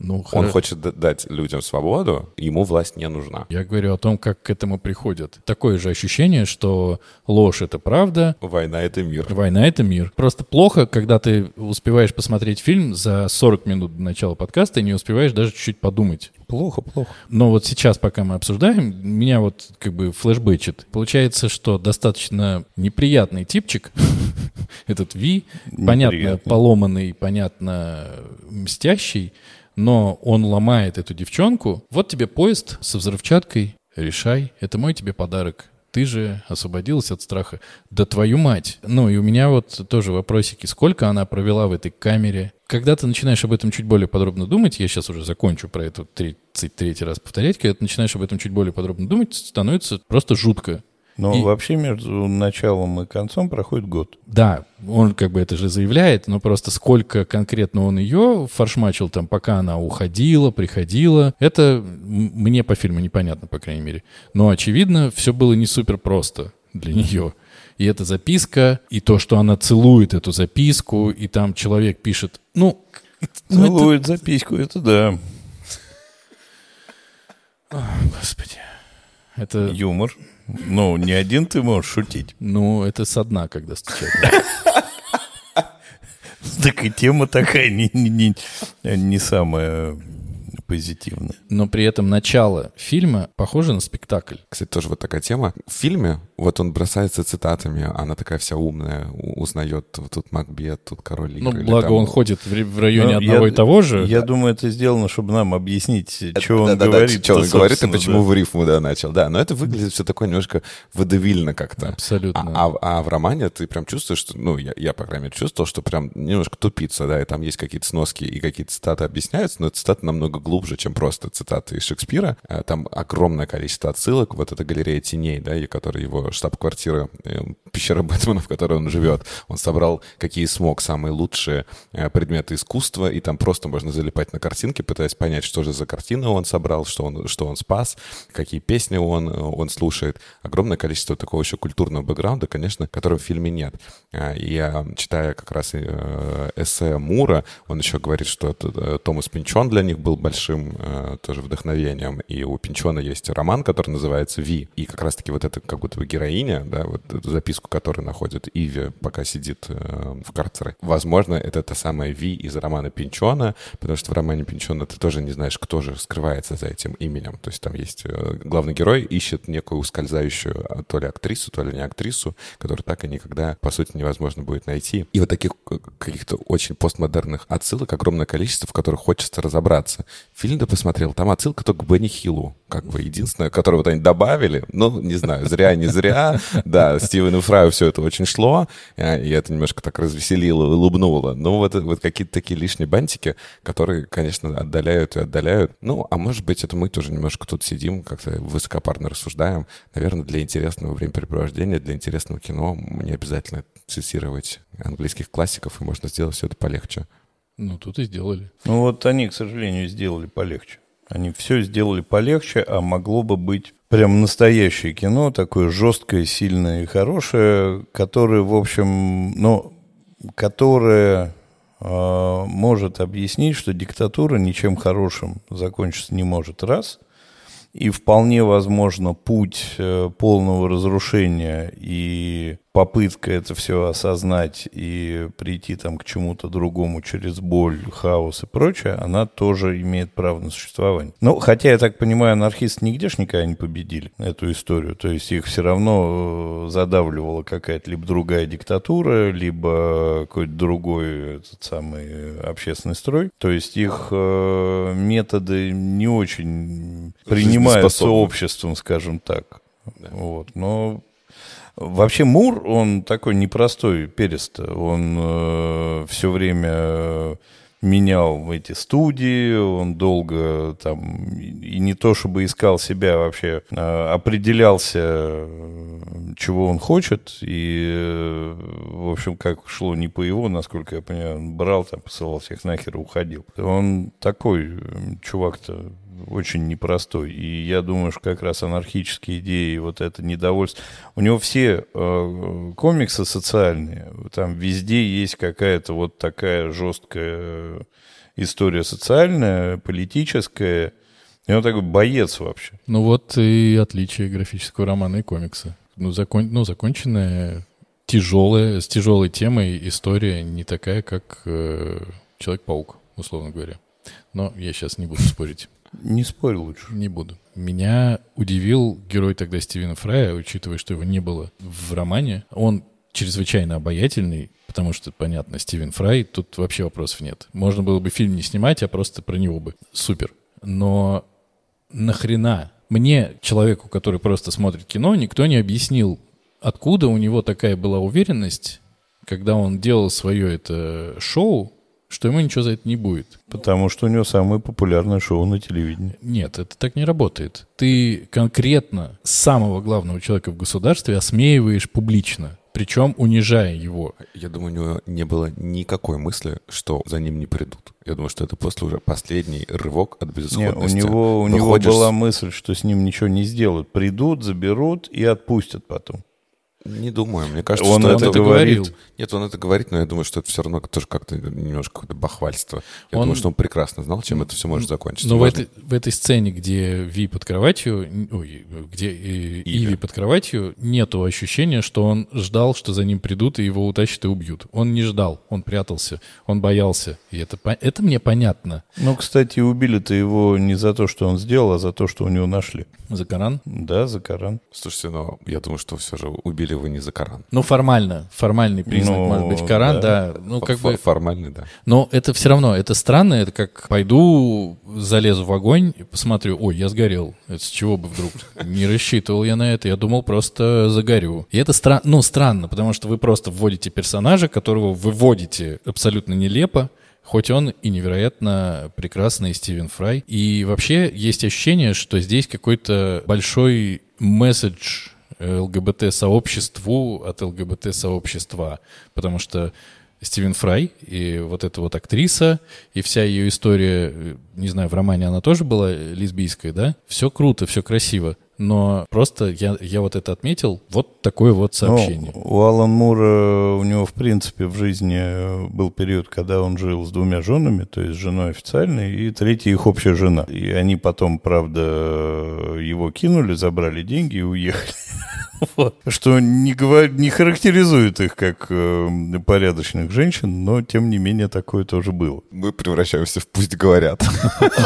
Ну, Он хоро- хочет дать людям свободу, ему власть не нужна. Я говорю о том, как к этому приходят. Такое же ощущение, что ложь — это правда, Война — это мир. Война — это мир. Просто плохо, когда ты успеваешь посмотреть фильм за 40 минут до начала подкаста и не успеваешь даже чуть-чуть подумать. Плохо, плохо. Но вот сейчас, пока мы обсуждаем, меня вот как бы флешбэчит. Получается, что достаточно неприятный типчик, этот Ви, понятно, поломанный, понятно, мстящий, но он ломает эту девчонку. Вот тебе поезд со взрывчаткой, решай, это мой тебе подарок. Ты же освободилась от страха. Да твою мать. Ну и у меня вот тоже вопросики. Сколько она провела в этой камере? Когда ты начинаешь об этом чуть более подробно думать, я сейчас уже закончу про это 33 раз повторять, когда ты начинаешь об этом чуть более подробно думать, становится просто жутко. Но И- вообще между началом и концом проходит год. Да, он как бы это же заявляет, но просто сколько конкретно он ее форшмачил там, пока она уходила, приходила, это мне по фильму непонятно, по крайней мере. Но, очевидно, все было не супер просто для нее. и эта записка, и то, что она целует эту записку, и там человек пишет, ну... ну это- Целует записку, это да. Господи. Это, Юмор. Ну, не один ты можешь шутить. ну, это со дна, когда стучат. Так и тема такая не, не, не, не самая позитивная. Но при этом начало фильма похоже на спектакль. Кстати, тоже вот такая тема. В фильме вот он бросается цитатами, она такая вся умная, узнает вот тут Макбет, тут король Ну, Лир, или благо там- он ходит в, районе Ну, одного я- и того же. Я думаю, это сделано, чтобы нам объяснить, что он Да-да-да, говорит. что он говорит и почему да. в рифму да, начал. Да, но это выглядит все такое немножко водевильно как-то. Абсолютно. А, а- а в романе ты прям чувствуешь, что, ну, я, я, по крайней мере, чувствовал, что прям немножко тупица, да, и там есть какие-то сноски и какие-то цитаты объясняются, но цитаты намного глубже, чем просто цитаты из Шекспира. Э, Там огромное количество отсылок, вот эта галерея теней, да, и которая его штаб-квартира, э, пещера Бэтмена, в которой он живет. Он собрал какие смог самые лучшие э, предметы искусства, и там просто можно залипать на картинки, пытаясь понять, что же за картину он собрал, что он, что он спас, какие песни он, он слушает. Огромное количество такого еще культурного бэкграунда, конечно, которого в фильме нет. Я, читая как раз эссе Мура, он еще говорит, что Томас Пинчон для них был большим э, тоже вдохновением. И у Пинчона есть роман, который называется «Ви». И как раз-таки вот эта как будто бы героиня, да, вот эту записку, которую находит Иви, пока сидит э, в карцере. Возможно, это та самая Ви из романа Пинчона, потому что в романе Пинчона ты тоже не знаешь, кто же скрывается за этим именем. То есть там есть э, главный герой ищет некую ускользающую а, то ли актрису, то ли не актрису, которую так и никогда, по сути, невозможно будет найти. И вот таких э, каких-то очень постмодерных отсылок огромное количество, в которых хочется разобраться. Фильм ты посмотрел, там отсылка только к Бенни Хиллу, как бы единственное, которое вот они добавили, ну, не знаю, зря, не зря, да, Стивену Фраю все это очень шло, э, и это немножко так развеселило, улыбнуло, но вот, вот какие-то такие лишние бантики, которые, конечно, отдаляют и отдаляют. Ну, а может быть, это мы тоже немножко тут сидим, как-то высокопарно рассуждаем. Наверное, для интересного времяпрепровождения, для интересного кино не обязательно цитировать английских классиков, и можно сделать все это полегче. Ну, тут и сделали. Ну вот они, к сожалению, сделали полегче. Они все сделали полегче, а могло бы быть прям настоящее кино, такое жесткое, сильное и хорошее, которое, в общем, ну, которое э, может объяснить, что диктатура ничем хорошим закончиться не может, раз. И вполне возможно путь э, полного разрушения и попытка это все осознать и прийти там к чему-то другому через боль, хаос и прочее, она тоже имеет право на существование. Ну, хотя, я так понимаю, анархисты нигде ж никогда не победили эту историю. То есть их все равно э, задавливала какая-то либо другая диктатура, либо какой-то другой этот самый общественный строй. То есть их э, методы не очень принимаются обществом, скажем так. Вот. Но Вообще Мур, он такой непростой перест. Он все время э, менял эти студии, он долго там, и не то чтобы искал себя вообще, а определялся, э, чего он хочет, и, э, в общем, как шло не по его, насколько я понимаю, он брал там, посылал всех нахер и уходил. Он такой э, чувак-то очень непростой. И я думаю, что как раз анархические идеи, вот это недовольство. У него все э, комиксы социальные, там везде есть какая-то вот такая жесткая история социальная, политическая. И он такой боец вообще. Ну вот и отличие графического романа и комикса. Ну, закон... ну законченная, тяжелая, с тяжелой темой история не такая, как э, Человек-паук, условно говоря. Но я сейчас не буду спорить. Не спорь лучше. Не буду. Меня удивил герой тогда Стивена Фрая, учитывая, что его не было в романе. Он чрезвычайно обаятельный, потому что, понятно, Стивен Фрай, тут вообще вопросов нет. Можно было бы фильм не снимать, а просто про него бы. Супер. Но нахрена? Мне, человеку, который просто смотрит кино, никто не объяснил, откуда у него такая была уверенность, когда он делал свое это шоу, что ему ничего за это не будет. Потому что у него самое популярное шоу на телевидении. Нет, это так не работает. Ты конкретно самого главного человека в государстве осмеиваешь публично, причем унижая его. Я думаю, у него не было никакой мысли, что за ним не придут. Я думаю, что это после уже последний рывок от Не, у безысходности. него, у него Выходишь была с- мысль, что с ним ничего не сделают. Придут, заберут и отпустят потом. Не думаю. Мне кажется, Он что это это говорит. говорил. Нет, он это говорит, но я думаю, что это все равно тоже как-то немножко какое-то бахвальство. Я Он- думаю, что он прекрасно знал, чем это все может закончиться. Но в этой, в этой сцене, где Ви под кроватью, ой, где э, Иви под кроватью, нету ощущения, что он ждал, что за ним придут и его утащат и убьют. Он не ждал, он прятался, он боялся. И это, это мне понятно. Ну, кстати, убили-то его не за то, что он сделал, а за то, что у него нашли. За Коран? Да, за Коран. Слушайте, но я думаю, что все же убили его не за Коран. Ну, формально. Формальный признак, Ну, может быть, Коран, да. да. Ну, как ф- бы... Формальный, да. Но это все равно, это странно, это как пойду, залезу в огонь и посмотрю, ой, я сгорел. Это с чего бы вдруг? Не рассчитывал я на это, я думал, просто загорю. И это стра- ну, странно, потому что вы просто вводите персонажа, которого вы вводите абсолютно нелепо, Хоть он и невероятно прекрасный Стивен Фрай. И вообще есть ощущение, что здесь какой-то большой месседж ЛГБТ-сообществу от ЛГБТ-сообщества. Потому что Стивен Фрай и вот эта вот актриса, и вся ее история, э, не знаю, в романе она тоже была лесбийская, да? Все круто, все красиво. Но просто я, я вот это отметил, вот такое вот сообщение. Ну, у Алан Мура, у него, в принципе, в жизни э, был период, когда он жил с двумя женами, то есть женой официальной, и третья их общая жена. И они потом, правда, его кинули, забрали деньги и уехали. Вот. Что не, говор- не характеризует их как э, порядочных женщин, но, тем не менее, такое тоже было. Мы превращаемся в «пусть говорят».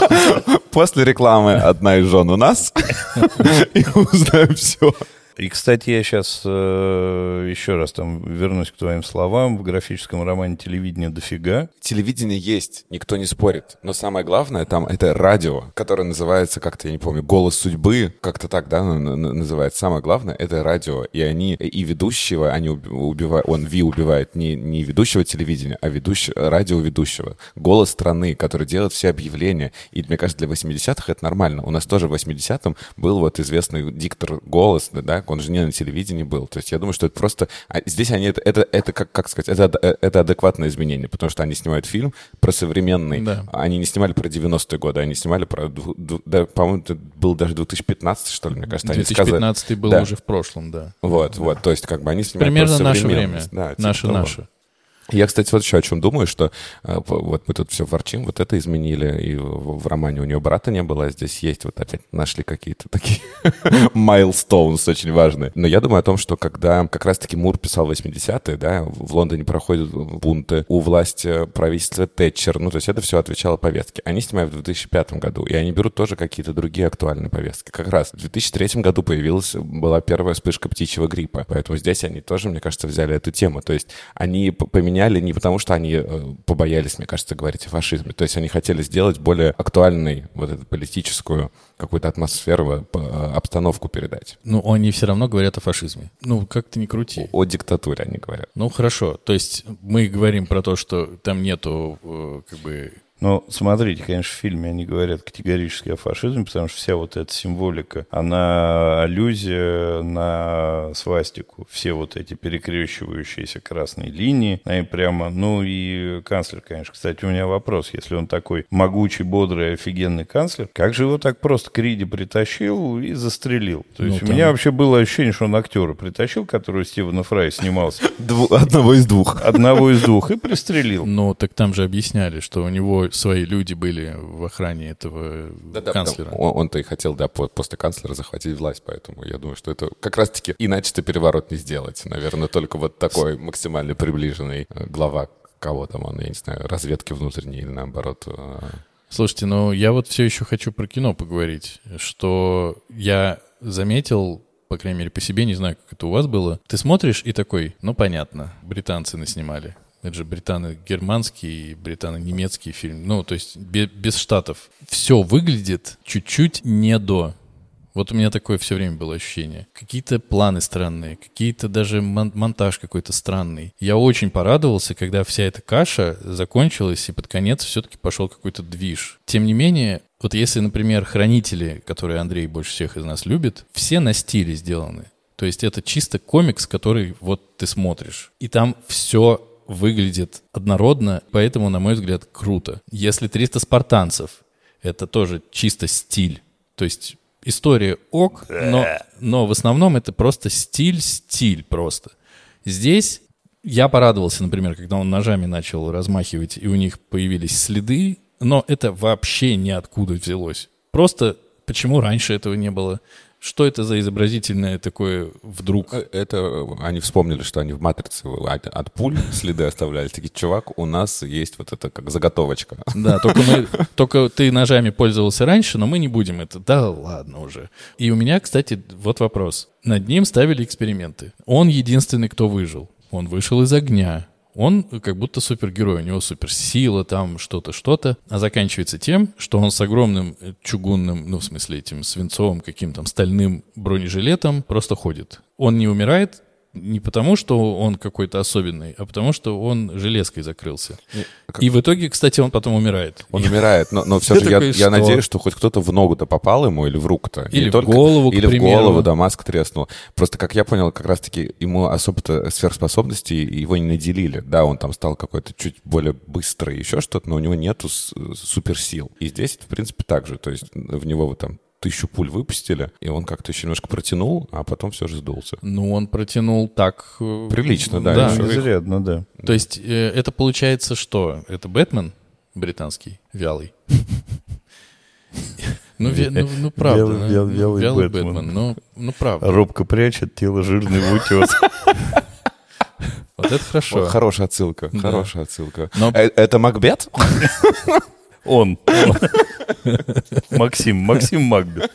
После рекламы одна из жен у нас, и узнаем все. И, кстати, я сейчас еще раз там вернусь к твоим словам. В графическом романе телевидения дофига. Телевидение есть, никто не спорит. Но самое главное там это радио, которое называется как-то, я не помню, «Голос судьбы», как-то так, да, называется. Самое главное это радио. И они, и ведущего, они уби- убивают, он, Ви убивает не, не ведущего телевидения, а ведущего, радиоведущего. «Голос страны», который делает все объявления. И мне кажется, для 80-х это нормально. У нас тоже в 80-м был вот известный диктор «Голос», да, он же не на телевидении был. То есть я думаю, что это просто... а здесь они... Это, это, это как, как сказать, это, ад- это адекватное изменение, потому что они снимают фильм про современный. Да. Они не снимали про 90-е годы, они снимали про... да, по-моему, это был даже 2015, что ли, мне кажется. они сказали. 2015 был Да. уже в прошлом, да. Вот, вот, то есть как бы они снимают Примерно наше время. Да, типа наше, того. наше. Я, кстати, вот еще о чем думаю, что э, вот мы тут все ворчим, вот это изменили, и в, романе у нее брата не было, а здесь есть, вот опять нашли какие-то такие milestones очень важные. Но я думаю о том, что когда как раз-таки Мур писал 80-е, да, в Лондоне проходят бунты, у власти правительства Тэтчер, ну, то есть это все отвечало повестке. Они снимают в 2005 году, и они берут тоже какие-то другие актуальные повестки. Как раз в 2003 году появилась, была первая вспышка птичьего гриппа, поэтому здесь они тоже, мне кажется, взяли эту тему. То есть они п- поменяли не потому, что они э, побоялись, мне кажется, говорить о фашизме. То есть они хотели сделать более актуальной вот эту политическую какую-то атмосферу, э, э, обстановку передать. Ну, они все равно говорят о фашизме. Ну, как ты не крути. О диктатуре они говорят. Ну, хорошо. То есть мы говорим про то, что там нету, как бы... Но смотрите, конечно, в фильме они говорят категорически о фашизме, потому что вся вот эта символика, она аллюзия на свастику. Все вот эти перекрещивающиеся красные линии, они прямо, ну и канцлер, конечно. Кстати, у меня вопрос, если он такой могучий, бодрый, офигенный канцлер, как же его так просто к Риде притащил и застрелил? То Ну, есть у там- меня вообще было ощущение, что он актера притащил, который у Стивена Фрая снимался, одного из двух. одного из двух, и пристрелил. Ну, так там же объясняли, что у него свои люди были в охране этого Да-да, канцлера. потому- Он, он-то и хотел, да, по- после канцлера захватить власть, поэтому я думаю, что это как раз-таки иначе-то переворот не сделать. Наверное, только вот такой максимально приближенный э, глава кого там он, я не знаю, разведки внутренней или наоборот. э, Слушайте, ну я вот все еще хочу про кино поговорить, что я заметил, по крайней мере, по себе, не знаю, как это у вас было. Ты смотришь и такой, ну понятно, британцы наснимали. Это же британо-германский, британо-немецкий фильм. Ну, то есть бе- без штатов. Все выглядит чуть-чуть не до. Вот у меня такое все время было ощущение. Какие-то планы странные, какие-то даже мон- монтаж какой-то странный. Я очень порадовался, когда вся эта каша закончилась, и под конец все-таки пошел какой-то движ. Тем не менее, вот если, например, «Хранители», которые Андрей больше всех из нас любит, все на стиле сделаны. То есть это чисто комикс, который вот ты смотришь. И там все выглядит однородно, поэтому, на мой взгляд, круто. Если 300 спартанцев, это тоже чисто стиль. То есть история ок, но, но в основном это просто стиль, стиль просто. Здесь я порадовался, например, когда он ножами начал размахивать, и у них появились следы, но это вообще ниоткуда взялось. Просто почему раньше этого не было? Что это за изобразительное такое вдруг? Э, Это они вспомнили, что они в матрице от, от пуль следы оставляли. Такие, чувак, у нас есть вот это как заготовочка. Да, только, мы, только ты ножами пользовался раньше, но мы не будем это. Да ладно уже. И у меня, кстати, вот вопрос. Над ним ставили эксперименты. Он единственный, кто выжил. Он вышел из огня. Он как будто супергерой, у него суперсила, там что-то, что-то. А заканчивается тем, что он с огромным э, чугунным, ну, в смысле, этим свинцовым каким-то стальным бронежилетом просто ходит. Он не умирает, не потому, что он какой-то особенный, а потому, что он железкой закрылся. И в итоге, кстати, он потом умирает. Он умирает, но, но все Ты же я, такой, я что? надеюсь, что хоть кто-то в ногу-то попал ему или в руку-то. Или Не в голову, к Или в примеру. голову, да, маска треснула. Просто, как я понял, как раз-таки ему особо-то сверхспособностей его не наделили. Да, он там стал какой-то чуть более быстрый, еще что-то, но у него нету с- суперсил. И здесь, в принципе, так же. То есть в него вот там тысячу пуль выпустили, и он как-то еще немножко протянул, а потом все же сдулся. Ну, он протянул так... э, Прилично, да, Да. Изрядно, да. То есть э, это получается что? Это Бэтмен британский, вялый? Ну, ве- ну, ну, правда. Вялый- ну, вял- вялый вялый Бэтмен. Бэтмен. Ну, ну, правда. Робко прячет тело жирный в утес. Вот это хорошо. Вот Хорошая отсылка, Да. хорошая отсылка. Но- Э, Это Макбет? Он. Максим, Максим Макбет.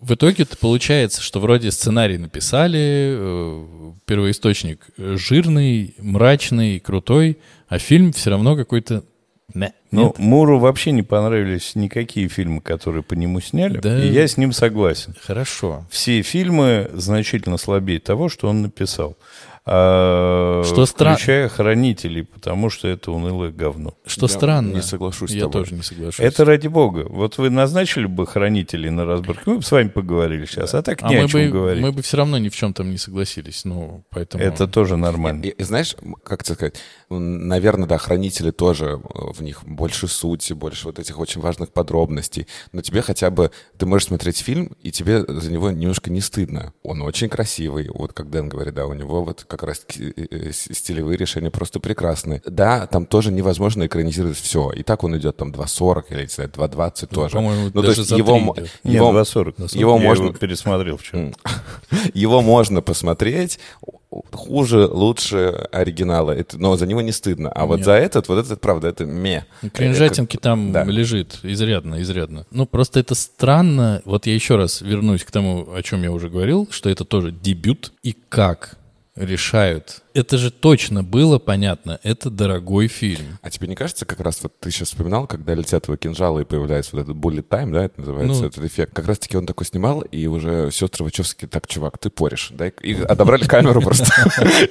В итоге-то получается, что вроде сценарий написали, э, первоисточник жирный, мрачный, крутой, а фильм все равно какой-то... Не. Ну, Нет? Муру вообще не понравились никакие фильмы, которые по нему сняли. Да. И я с ним согласен. Хорошо. Все фильмы значительно слабее того, что он написал. А, Что стра- включая «Хранителей», потому что это унылое говно. Что Я странно. не соглашусь с Я тоже не соглашусь. Это ради бога. Вот вы назначили бы «Хранителей» на разборке, мы бы с вами поговорили сейчас, а так а не мы о чем бы, говорить. мы бы все равно ни в чем там не согласились. Ну, поэтому... Это тоже нормально. И, и знаешь, как тебе сказать, наверное, да, хранители тоже, э, в них больше сути, больше вот этих очень важных подробностей, но тебе хотя бы, ты можешь смотреть фильм, и тебе за него немножко не стыдно. Он очень красивый, вот как Дэн говорит, да, у него вот как раз таки, э, э, стилевые решения просто прекрасные. Да, там тоже невозможно экранизировать все, и так он идет там 2.40 или, не знаю, 2.20 тоже. Ну, по-моему, ну, то даже есть за его, идет. Нет, его, 2.40. его Я можно- его пересмотрел вчера. его можно посмотреть, хуже, лучше оригинала, это, но за него не стыдно. А вот Нет. за этот, вот этот, правда, это ме. Ну, Кринжатинки там да. лежит изрядно, изрядно. Ну, просто это странно. Вот я еще раз вернусь к тому, о чем я уже говорил, что это тоже дебют. И как решают. Это же точно было понятно. Это дорогой фильм. А тебе не кажется, как раз вот ты сейчас вспоминал, когда летят его кинжалы и появляется вот этот bullet time, да, это называется, Ну. этот эффект. Как раз-таки он такой снимал, и уже сестры Вачовски, так, чувак, ты порешь, дай И отобрали камеру просто.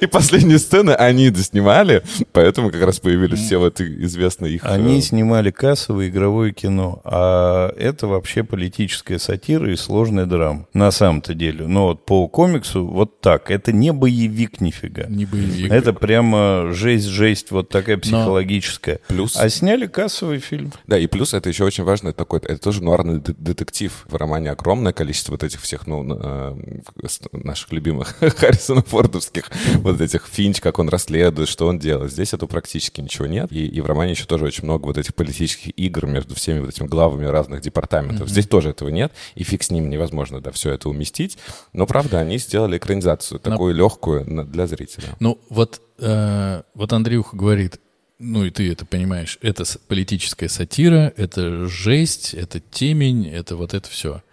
И последние сцены они доснимали, поэтому как раз появились все вот известные их... Они э, снимали кассовое игровое кино, а это вообще политическая сатира и сложная драма. На самом-то деле. Но вот по комиксу вот так. Это не боевик нифига. Не боевик. Это прямо жесть-жесть вот такая психологическая. Плюс- А сняли кассовый фильм. Да, и плюс это еще очень важно, это такой, это тоже нуарный де- детектив. В романе огромное количество вот этих всех, ну, э, наших любимых Харрисона Фордовских, вот этих Финч, как он расследует, что он делает. Здесь этого практически ничего нет. И, и в романе еще тоже очень много вот этих политических игр между всеми вот этими главами разных департаментов. Здесь тоже этого нет, и фиг с ним невозможно, да, все это уместить. Но, правда, они сделали экранизацию, такую легкую на- для зрителя. Ну, вот, э, вот Андрюха говорит, ну и ты это понимаешь, это политическая сатира, это жесть, это темень, это вот это все.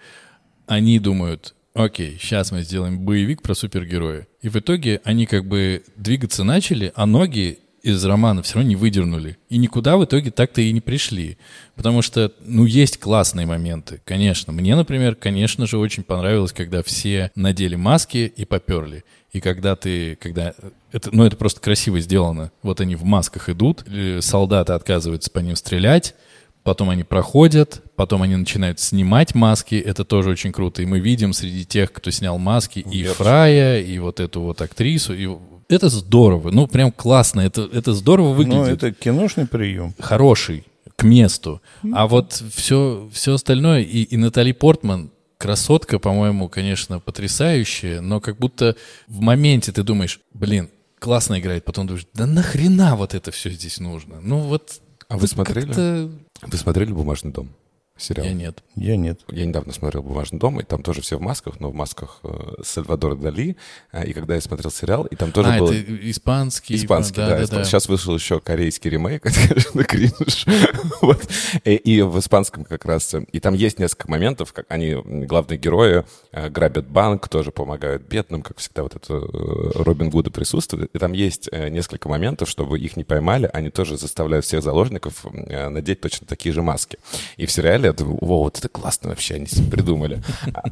Они думают, окей, сейчас мы сделаем боевик про супергероя. И в итоге они как бы двигаться начали, а ноги из романа все равно не выдернули. И никуда в итоге так-то и не пришли. Потому что, ну, есть классные моменты, конечно. Мне, например, конечно же, очень понравилось, когда все надели маски и поперли. И когда ты, когда... Это, ну, это просто красиво сделано. Вот они в масках идут, э, солдаты отказываются по ним стрелять, потом они проходят, потом они начинают снимать маски, это тоже очень круто. И мы видим среди тех, кто снял маски, и Фрая, и вот эту вот актрису, и это здорово, ну, прям классно, это, это здорово Ну, выглядит это киношный прием. хороший, к месту. А вот все, все остальное, и, и Натали Портман красотка, по-моему, конечно, потрясающая, но как будто в моменте ты думаешь, блин, классно играет, потом думаешь, да нахрена вот это все здесь нужно? Ну вот... А вы смотрели? Вы смотрели «Бумажный дом»? Сериал? Я нет. Я нет. Я недавно смотрел «Бумажный дом», и там тоже все в масках, но в масках э, Сальвадора Дали. А, и когда я смотрел сериал, и там тоже а, был... это испанский. Испанский, да. да, испан... да. Сейчас вышел еще корейский ремейк, это, конечно, кринж. вот. и, и в испанском как раз... И там есть несколько моментов, как они, главные герои, э, грабят банк, тоже помогают бедным, как всегда вот это э, Робин Гуда присутствует. И там есть несколько моментов, чтобы их не поймали, они тоже заставляют всех заложников надеть точно такие же маски. И в сериале я думаю, во, вот это классно вообще, они себе придумали.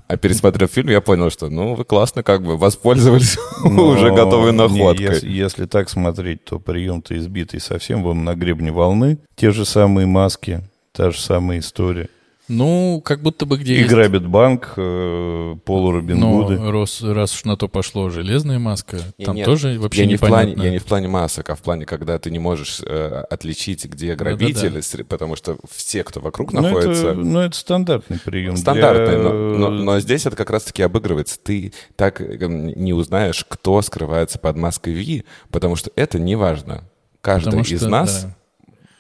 А, пересмотрев фильм, я понял, что, ну, вы классно как бы воспользовались уже готовой находкой. если так смотреть, то прием-то избитый совсем вам на гребне волны. Те же самые маски, та же самая история. Ну, как будто бы где И есть... грабят банк, э, Полу Робин Гуды. Но раз, раз уж на то пошло железная маска, и там нет, тоже вообще я не непонятно. В плане, я не в плане масок, а в плане, когда ты не можешь э, отличить, где грабитель, да, да, да. потому что все, кто вокруг но находится... Это, ну, это стандартный прием. Стандартный, для... но, но, но здесь это как раз-таки обыгрывается. Ты так эм, не узнаешь, кто скрывается под маской Ви, потому что это не важно. Каждый потому из что, нас... Да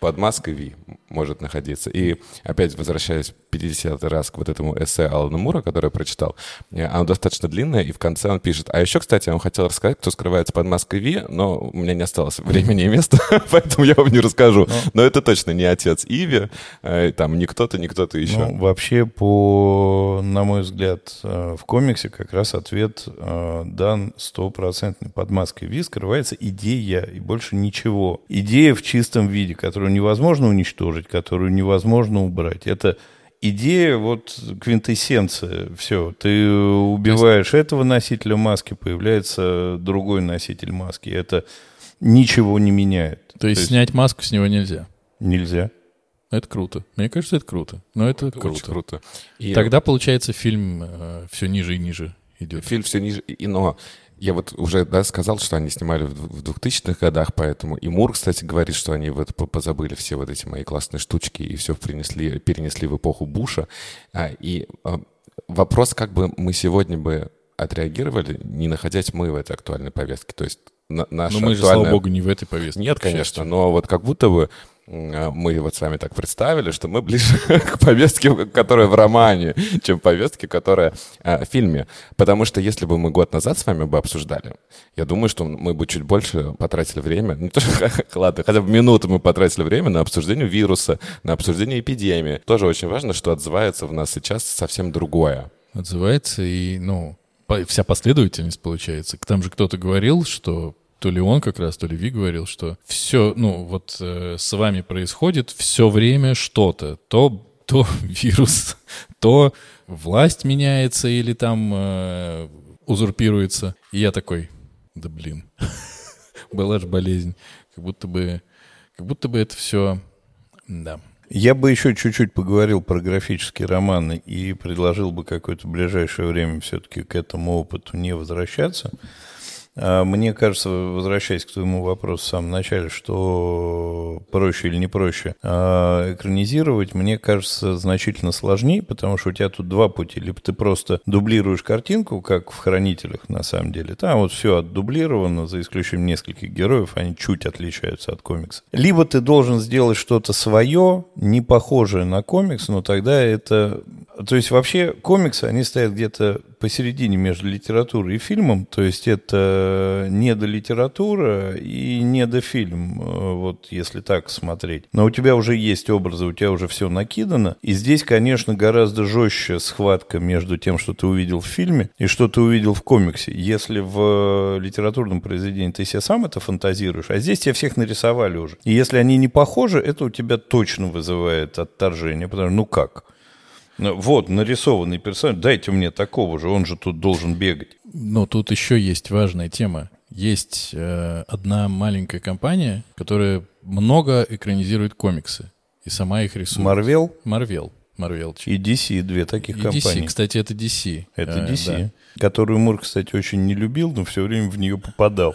под маской Ви может находиться. И опять возвращаясь 50 раз к вот этому эссе Алана Мура, которое я прочитал, э, оно достаточно длинное, и в конце он пишет, а еще, кстати, я вам хотел рассказать, кто скрывается под маской Ви, но у меня не осталось времени и места, поэтому я вам не расскажу. Но, но это точно не отец Иви, э, там не кто-то, не кто-то еще. Ну, вообще, по, на мой взгляд, э, в комиксе как раз ответ дан стопроцентный. Под маской Ви скрывается идея и больше ничего. Идея в чистом виде, которую невозможно уничтожить, которую невозможно убрать. Это идея, вот квинтэссенция, все. Ты убиваешь есть... этого носителя маски, появляется другой носитель маски. Это ничего не меняет. То, То есть, есть снять маску с него нельзя? Нельзя. Это круто. Мне кажется, это круто. Но это, это круто. круто. И Тогда, получается, фильм э, все ниже и ниже идет. Фильм все ниже, и, но я вот уже да, сказал, что они снимали в 2000-х годах, поэтому и Мур, кстати, говорит, что они вот позабыли все вот эти мои классные штучки и все принесли, перенесли в эпоху Буша. А, и а, вопрос, как бы мы сегодня бы отреагировали, не находясь мы в этой актуальной повестке. То есть наша Но ну, мы же, слава богу, не в этой повестке. Нет, конечно, но вот как будто бы мы вот с вами так представили, что мы ближе к повестке, которая в романе, чем повестке, которая э, в фильме. Потому что если бы мы год назад с вами бы обсуждали, я думаю, что мы бы чуть больше потратили время, не то что, ладно, хотя бы минуту мы потратили время на обсуждение вируса, на обсуждение эпидемии. Тоже очень важно, что отзывается в нас сейчас совсем другое. Отзывается и, ну, вся последовательность получается. Там же кто-то говорил, что то ли он как раз, то ли Ви говорил, что все, ну, вот э, с вами происходит все время что-то. То, то вирус, то власть меняется или там э, узурпируется. И я такой, да блин, была же болезнь. Как будто бы, как будто бы это все, да. Я бы еще чуть-чуть поговорил про графические романы и предложил бы какое-то ближайшее время все-таки к этому опыту не возвращаться. А, мне кажется, возвращаясь к твоему вопросу в самом начале, что проще или не проще а, экранизировать, мне кажется, значительно сложнее, потому что у тебя тут два пути. Либо ты просто дублируешь картинку, как в «Хранителях» на самом деле. Там вот все отдублировано, за исключением нескольких героев, они чуть отличаются от комикса. Либо ты должен сделать что-то свое, не похожее на комикс, но тогда это... То есть вообще комиксы, они стоят где-то посередине между литературой и фильмом, то есть это не до литература и не до фильм, э, вот если так смотреть. Но у тебя уже есть образы, у тебя уже все накидано, и здесь, конечно, гораздо жестче схватка между тем, что ты увидел в фильме и что ты увидел в комиксе. Если в литературном произведении ты себе сам это фантазируешь, а здесь тебя всех нарисовали уже. И если они не похожи, это у тебя точно вызывает отторжение, потому что ну как? Ну, вот, нарисованный персонаж, дайте мне такого же, он же тут должен бегать. Но тут еще есть важная тема. Есть э, одна маленькая компания, которая много экранизирует комиксы. И сама их рисует. Marvel? Marvel. Marvel. И DC, две таких и компании. DC, кстати, это DC. Это DC, э, да. которую Мур, кстати, очень не любил, но все время в нее попадал.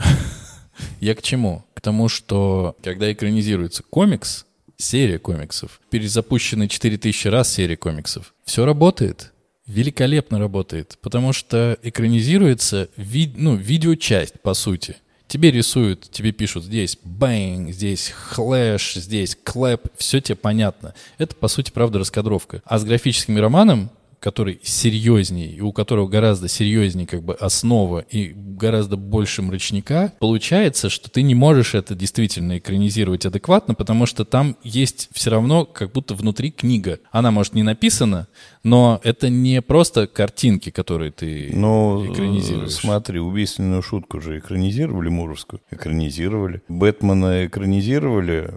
Я к чему? К тому, что когда экранизируется комикс, серия комиксов, перезапущенная 4000 раз серия комиксов. Все работает. великолепно работает, потому что экранизируется ви, ну, видеочасть, по сути. Тебе рисуют, тебе пишут здесь bang, здесь slash, здесь clap, все тебе понятно. Это, по сути, правда, раскадровка. А с графическим романом который серьезнее, и у которого гораздо серьезнее как бы основа и гораздо больше мрачника, получается, что ты не можешь это действительно экранизировать адекватно, потому что там есть все равно как будто внутри книга. Она, может, не написана, но это не просто картинки, которые ты ну, экранизируешь. смотри, убийственную шутку же экранизировали, Муровскую. Экранизировали. Бэтмена экранизировали.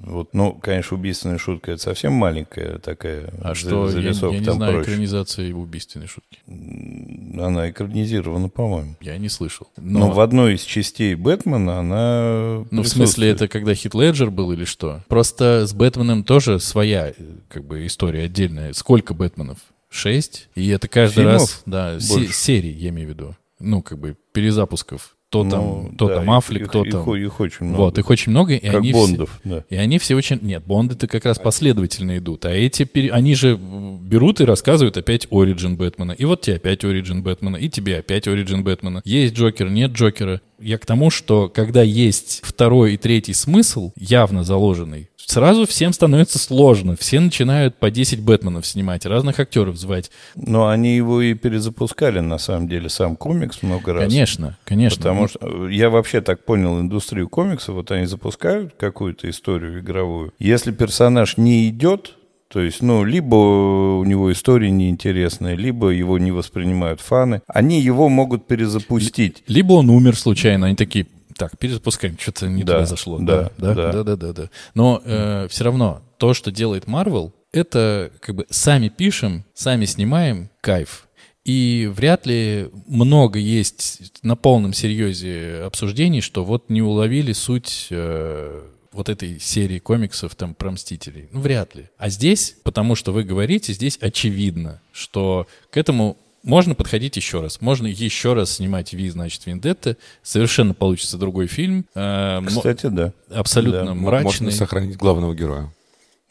Вот, ну, конечно, убийственная шутка это совсем маленькая такая а что, я, я не там знаю проще. экранизации убийственной шутки. Она экранизирована, по-моему. Я не слышал. Но... Но, в одной из частей Бэтмена она ну, в смысле, это когда Хит Леджер был или что? Просто с Бэтменом тоже своя э, как бы история отдельная. Сколько Бэтменов? Шесть? И это каждый Фильмов? раз, да, Больше. серий, я имею в виду. Ну, как бы перезапусков. То Ну, там, то да, там Аффлек, их- то их- там... Их, очень много. Вот, их очень много, и Как они все- Бондов, да. И они все очень... Нет, Бонды-то как раз последовательно идут. А эти, они же берут и рассказывают опять Origin Бэтмена. И вот тебе опять Origin Бэтмена, и тебе опять Origin Бэтмена. Есть Джокер, нет Джокера. Я к тому, что когда есть второй и третий смысл, явно заложенный, сразу всем становится сложно. Все начинают по 10 Бэтменов снимать, разных актеров звать. Но они его и перезапускали, на самом деле, сам комикс много раз. Конечно, конечно. Потому что э, я вообще так понял индустрию комиксов, вот они запускают какую-то историю игровую. Если персонаж не идет, то есть, ну, либо у него история неинтересная, либо его не воспринимают фаны, они его могут перезапустить. Либо он умер случайно, они такие, так, перезапускаем, что-то не Да, туда зашло. да, да, да. да, да, да, да. Но все равно то, что делает Marvel, это как бы сами пишем, сами снимаем, кайф. И вряд ли много есть на полном серьезе обсуждений, что вот не уловили суть э, вот этой серии комиксов там про Мстителей. Ну, вряд ли. А здесь, потому что вы говорите, здесь очевидно, что к этому можно подходить еще раз. Можно еще раз снимать Ви, значит, Вендетта. Совершенно получится другой фильм. Э, Кстати, да. абсолютно Да. Мрачный. Можно сохранить главного героя.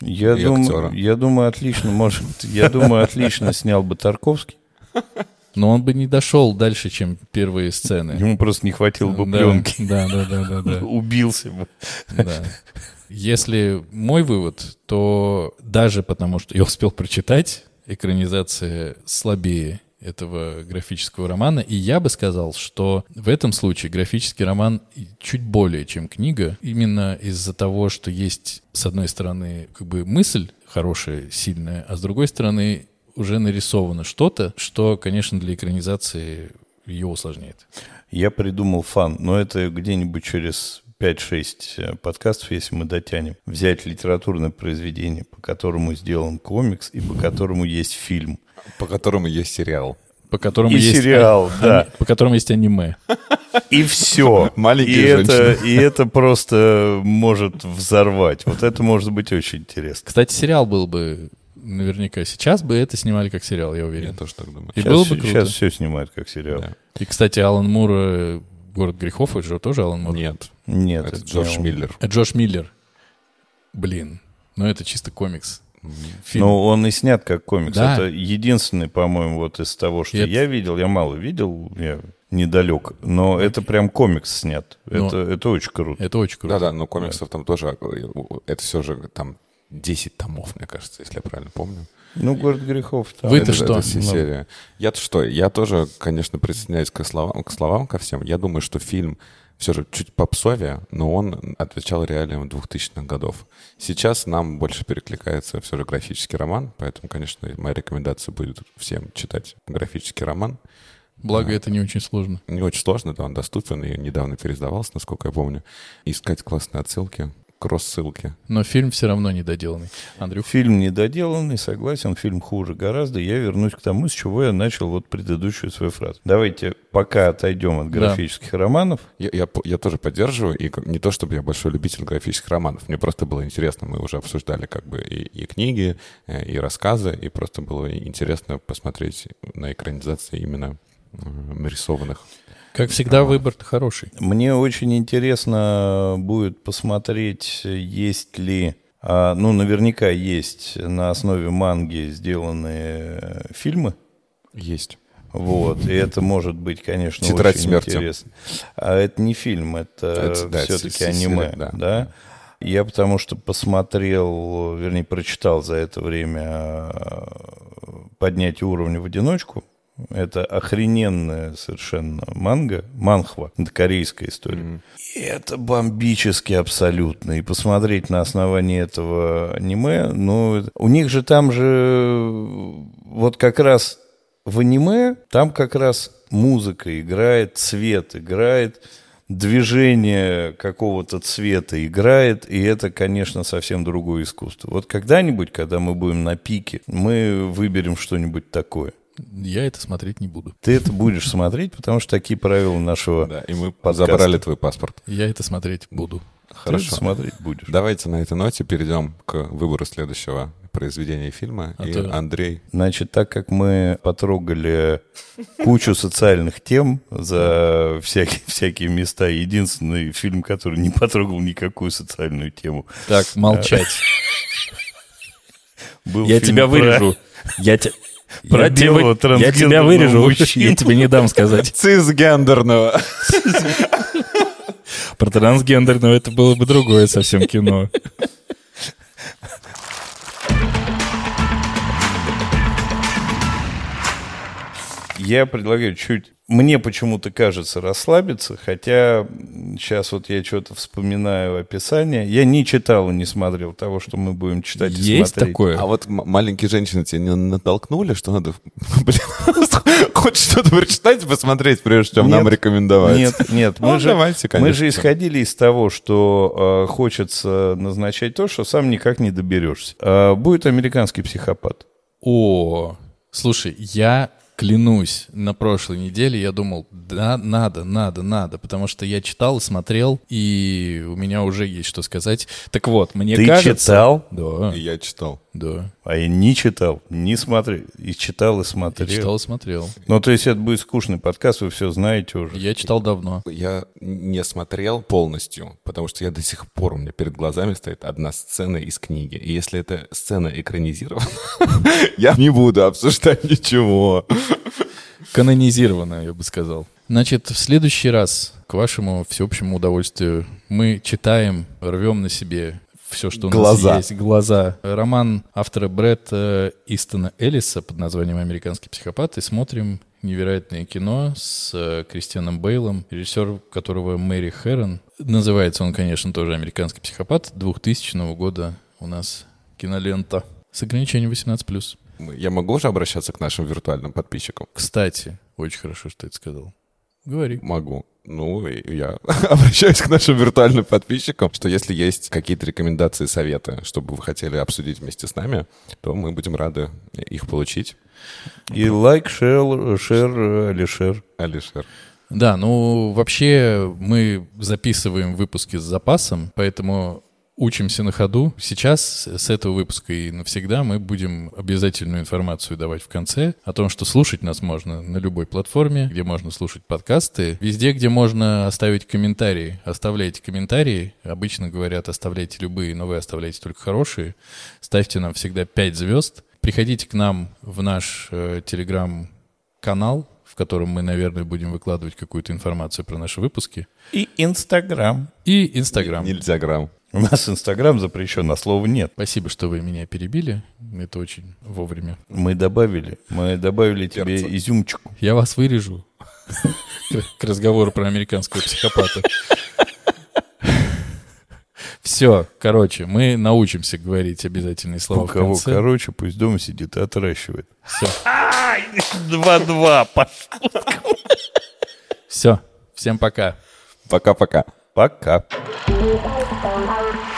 Я, И дум- я думаю, отлично, может, я думаю, отлично снял бы Тарковский. Но он бы не дошел дальше, чем первые сцены. Ему просто не хватило бы Да, пленки. Да, да, да, да, да. Убился бы. Да. Если мой вывод, то даже потому, что я успел прочитать, экранизация слабее этого графического романа, и я бы сказал, что в этом случае графический роман чуть более, чем книга, именно из-за того, что есть, с одной стороны, как бы мысль хорошая, сильная, а с другой стороны, уже нарисовано что-то, что, конечно, для экранизации ее усложняет. Я придумал фан, но это где-нибудь через 5-6 э, подкастов, если мы дотянем, взять литературное произведение, по которому сделан комикс и по которому есть фильм. По которому есть сериал. По которому И есть сериал, ани- да. По которому есть аниме. И все. Маленькие и это, женщины. и это просто может взорвать. Вот это может быть очень интересно. Кстати, сериал был бы наверняка. Сейчас бы это снимали как сериал, я Я уверен. тоже так думаю. И Сейчас, было бы круто. сейчас все снимают как сериал. Да. И, кстати, Алан Мур, э, «Город грехов», это же тоже Алан Мур. Нет, Нет, это это Джордж. Миллер. Э, Джош Миллер. Блин, ну это чисто комикс. Фильм. Ну, он и снят как комикс. Да. Это единственный, по-моему, вот из того, что это- я видел. Я мало видел, я недалек. Но это прям комикс снят. Но- Это, это очень круто. Это очень круто. Да-да, но комиксов там тоже, э, это все же там 10 томов, мне кажется, если я правильно помню. Ну, «Город грехов». там. Вы-то Это- что? это Ну. серия. Я-то что? Я тоже, конечно, присоединяюсь к словам, к словам ко всем. Я думаю, что фильм все же чуть попсовее, но он отвечал реалиям 2000-х годов. Сейчас нам больше перекликается все же графический роман, поэтому, конечно, моя рекомендация будет всем читать графический роман. Благо, это не очень сложно. Не очень сложно, да, он доступен и недавно переиздавался, насколько я помню. Искать классные отсылки, кросс-ссылки. Но фильм все равно недоделанный. Андрюх, Фильм недоделанный, согласен, фильм хуже гораздо. Я вернусь к тому, с чего я начал вот предыдущую свою фразу. Давайте пока отойдем от Да. графических романов. Я, я, я тоже поддерживаю, и не то чтобы я большой любитель графических романов, мне просто было интересно, мы уже обсуждали как бы и, и книги, э, и рассказы, и просто было интересно посмотреть на экранизации именно э, нарисованных. Как всегда, выбор хороший. Мне очень интересно будет посмотреть, есть ли, а, ну, наверняка есть на основе манги сделанные э, фильмы Есть. Вот, и это может быть, конечно, «Тетрадь очень смерти». интересно. А это не фильм, это, Это, да, все-таки аниме, да. да. Я потому что посмотрел, вернее, прочитал за это время э, «Поднятие уровня в одиночку». Это охрененная совершенно манга, манхва, это корейская история. И это бомбически абсолютно. И посмотреть на основании этого аниме, ну, у них же там же вот как раз в аниме там как раз музыка играет, цвет играет, движение какого-то цвета играет, и это, конечно, совсем другое искусство. Вот когда-нибудь, когда мы будем на пике, мы выберем что-нибудь такое. Я это смотреть не буду. Ты это будешь смотреть, потому что такие правила нашего Да, и мы подкаста. забрали твой паспорт. Я это смотреть буду. Ты Хорошо. это смотреть будешь. Давайте на этой ноте перейдем к выбору следующего произведения фильма. А и то- Андрей, Значит, так как мы потрогали кучу социальных тем за всякие, всякие места, единственный фильм, который не потрогал никакую социальную тему, Так, молчать. был Я тебя про- вырежу. Я те- Про я тебя белого вы- я тебя трансгендерного вырежу. мужчину. Я тебе не дам сказать. цисгендерного. Про трансгендерного это было бы другое совсем кино. Я предлагаю чуть... Мне почему-то кажется расслабиться, хотя сейчас вот я что-то вспоминаю описание. Я не читал и не смотрел того, что мы будем читать и Есть смотреть. такое? А вот маленькие женщины тебя не натолкнули, что надо, блин, хоть что-то прочитать и посмотреть, прежде чем нам Нет, рекомендовать? Нет, нет, мы, Ну, же, давайте, мы же исходили из того, что э, хочется назначать то, что сам никак не доберешься. Э, будет американский психопат. О, слушай, я клянусь, на прошлой неделе я думал, да, надо, надо, надо, потому что я читал, смотрел, и у меня уже есть что сказать. Так вот, мне Ты кажется... читал? Да, И Я читал. Да. А я не читал, не смотрел. И читал, и Я смотрел. читал, смотрел. Ну, то есть это будет скучный подкаст, вы все знаете уже. Я читал давно. Я не смотрел полностью, потому что я до сих пор, у меня перед глазами стоит одна сцена из книги. И если эта сцена экранизирована, я не буду обсуждать ничего. Канонизировано, я бы сказал. Значит, в следующий раз, к вашему всеобщему удовольствию, мы читаем, рвем на себе все, что у Глаза. нас есть. Глаза. Роман автора Бретта Истона Эллиса под названием «Американский психопат» и смотрим невероятное кино с э, Кристианом Бейлом, режиссер которого Мэри Хэрон. Называется он, конечно, тоже «Американский психопат» 2000 года у нас кинолента с ограничением 18+. Я могу уже обращаться к нашим виртуальным подписчикам? Кстати, очень хорошо, что ты это сказал. Говори. Могу. Ну, я обращаюсь к нашим виртуальным подписчикам, что если есть какие-то рекомендации, советы, чтобы вы хотели обсудить вместе с нами, то мы будем рады их получить. И лайк, шер, шер, Алишер. Алишер. Да, ну вообще мы записываем выпуски с запасом, поэтому учимся на ходу. Сейчас с этого выпуска и навсегда мы будем обязательную информацию давать в конце о том, что слушать нас можно на любой платформе, где можно слушать подкасты, везде, где можно оставить комментарии. Оставляйте комментарии. Обычно говорят, оставляйте любые, но вы оставляйте только хорошие. Ставьте нам всегда 5 звезд. Приходите к нам в наш э, телеграм-канал, в котором мы, наверное, будем выкладывать какую-то информацию про наши выпуски. И Инстаграм. И Инстаграм. Нельзя грамм. У нас Инстаграм запрещен, а слова нет. Спасибо, что вы меня перебили. Это очень вовремя. Мы добавили, мы добавили тебе Перца. изюмчику. Я вас вырежу. К разговору про американского психопата. Все, короче, мы научимся говорить обязательные слова У в кого конце. короче, пусть дома сидит и отращивает. Все. Два-два. Все. Всем пока. Пока-пока. Пока. Thank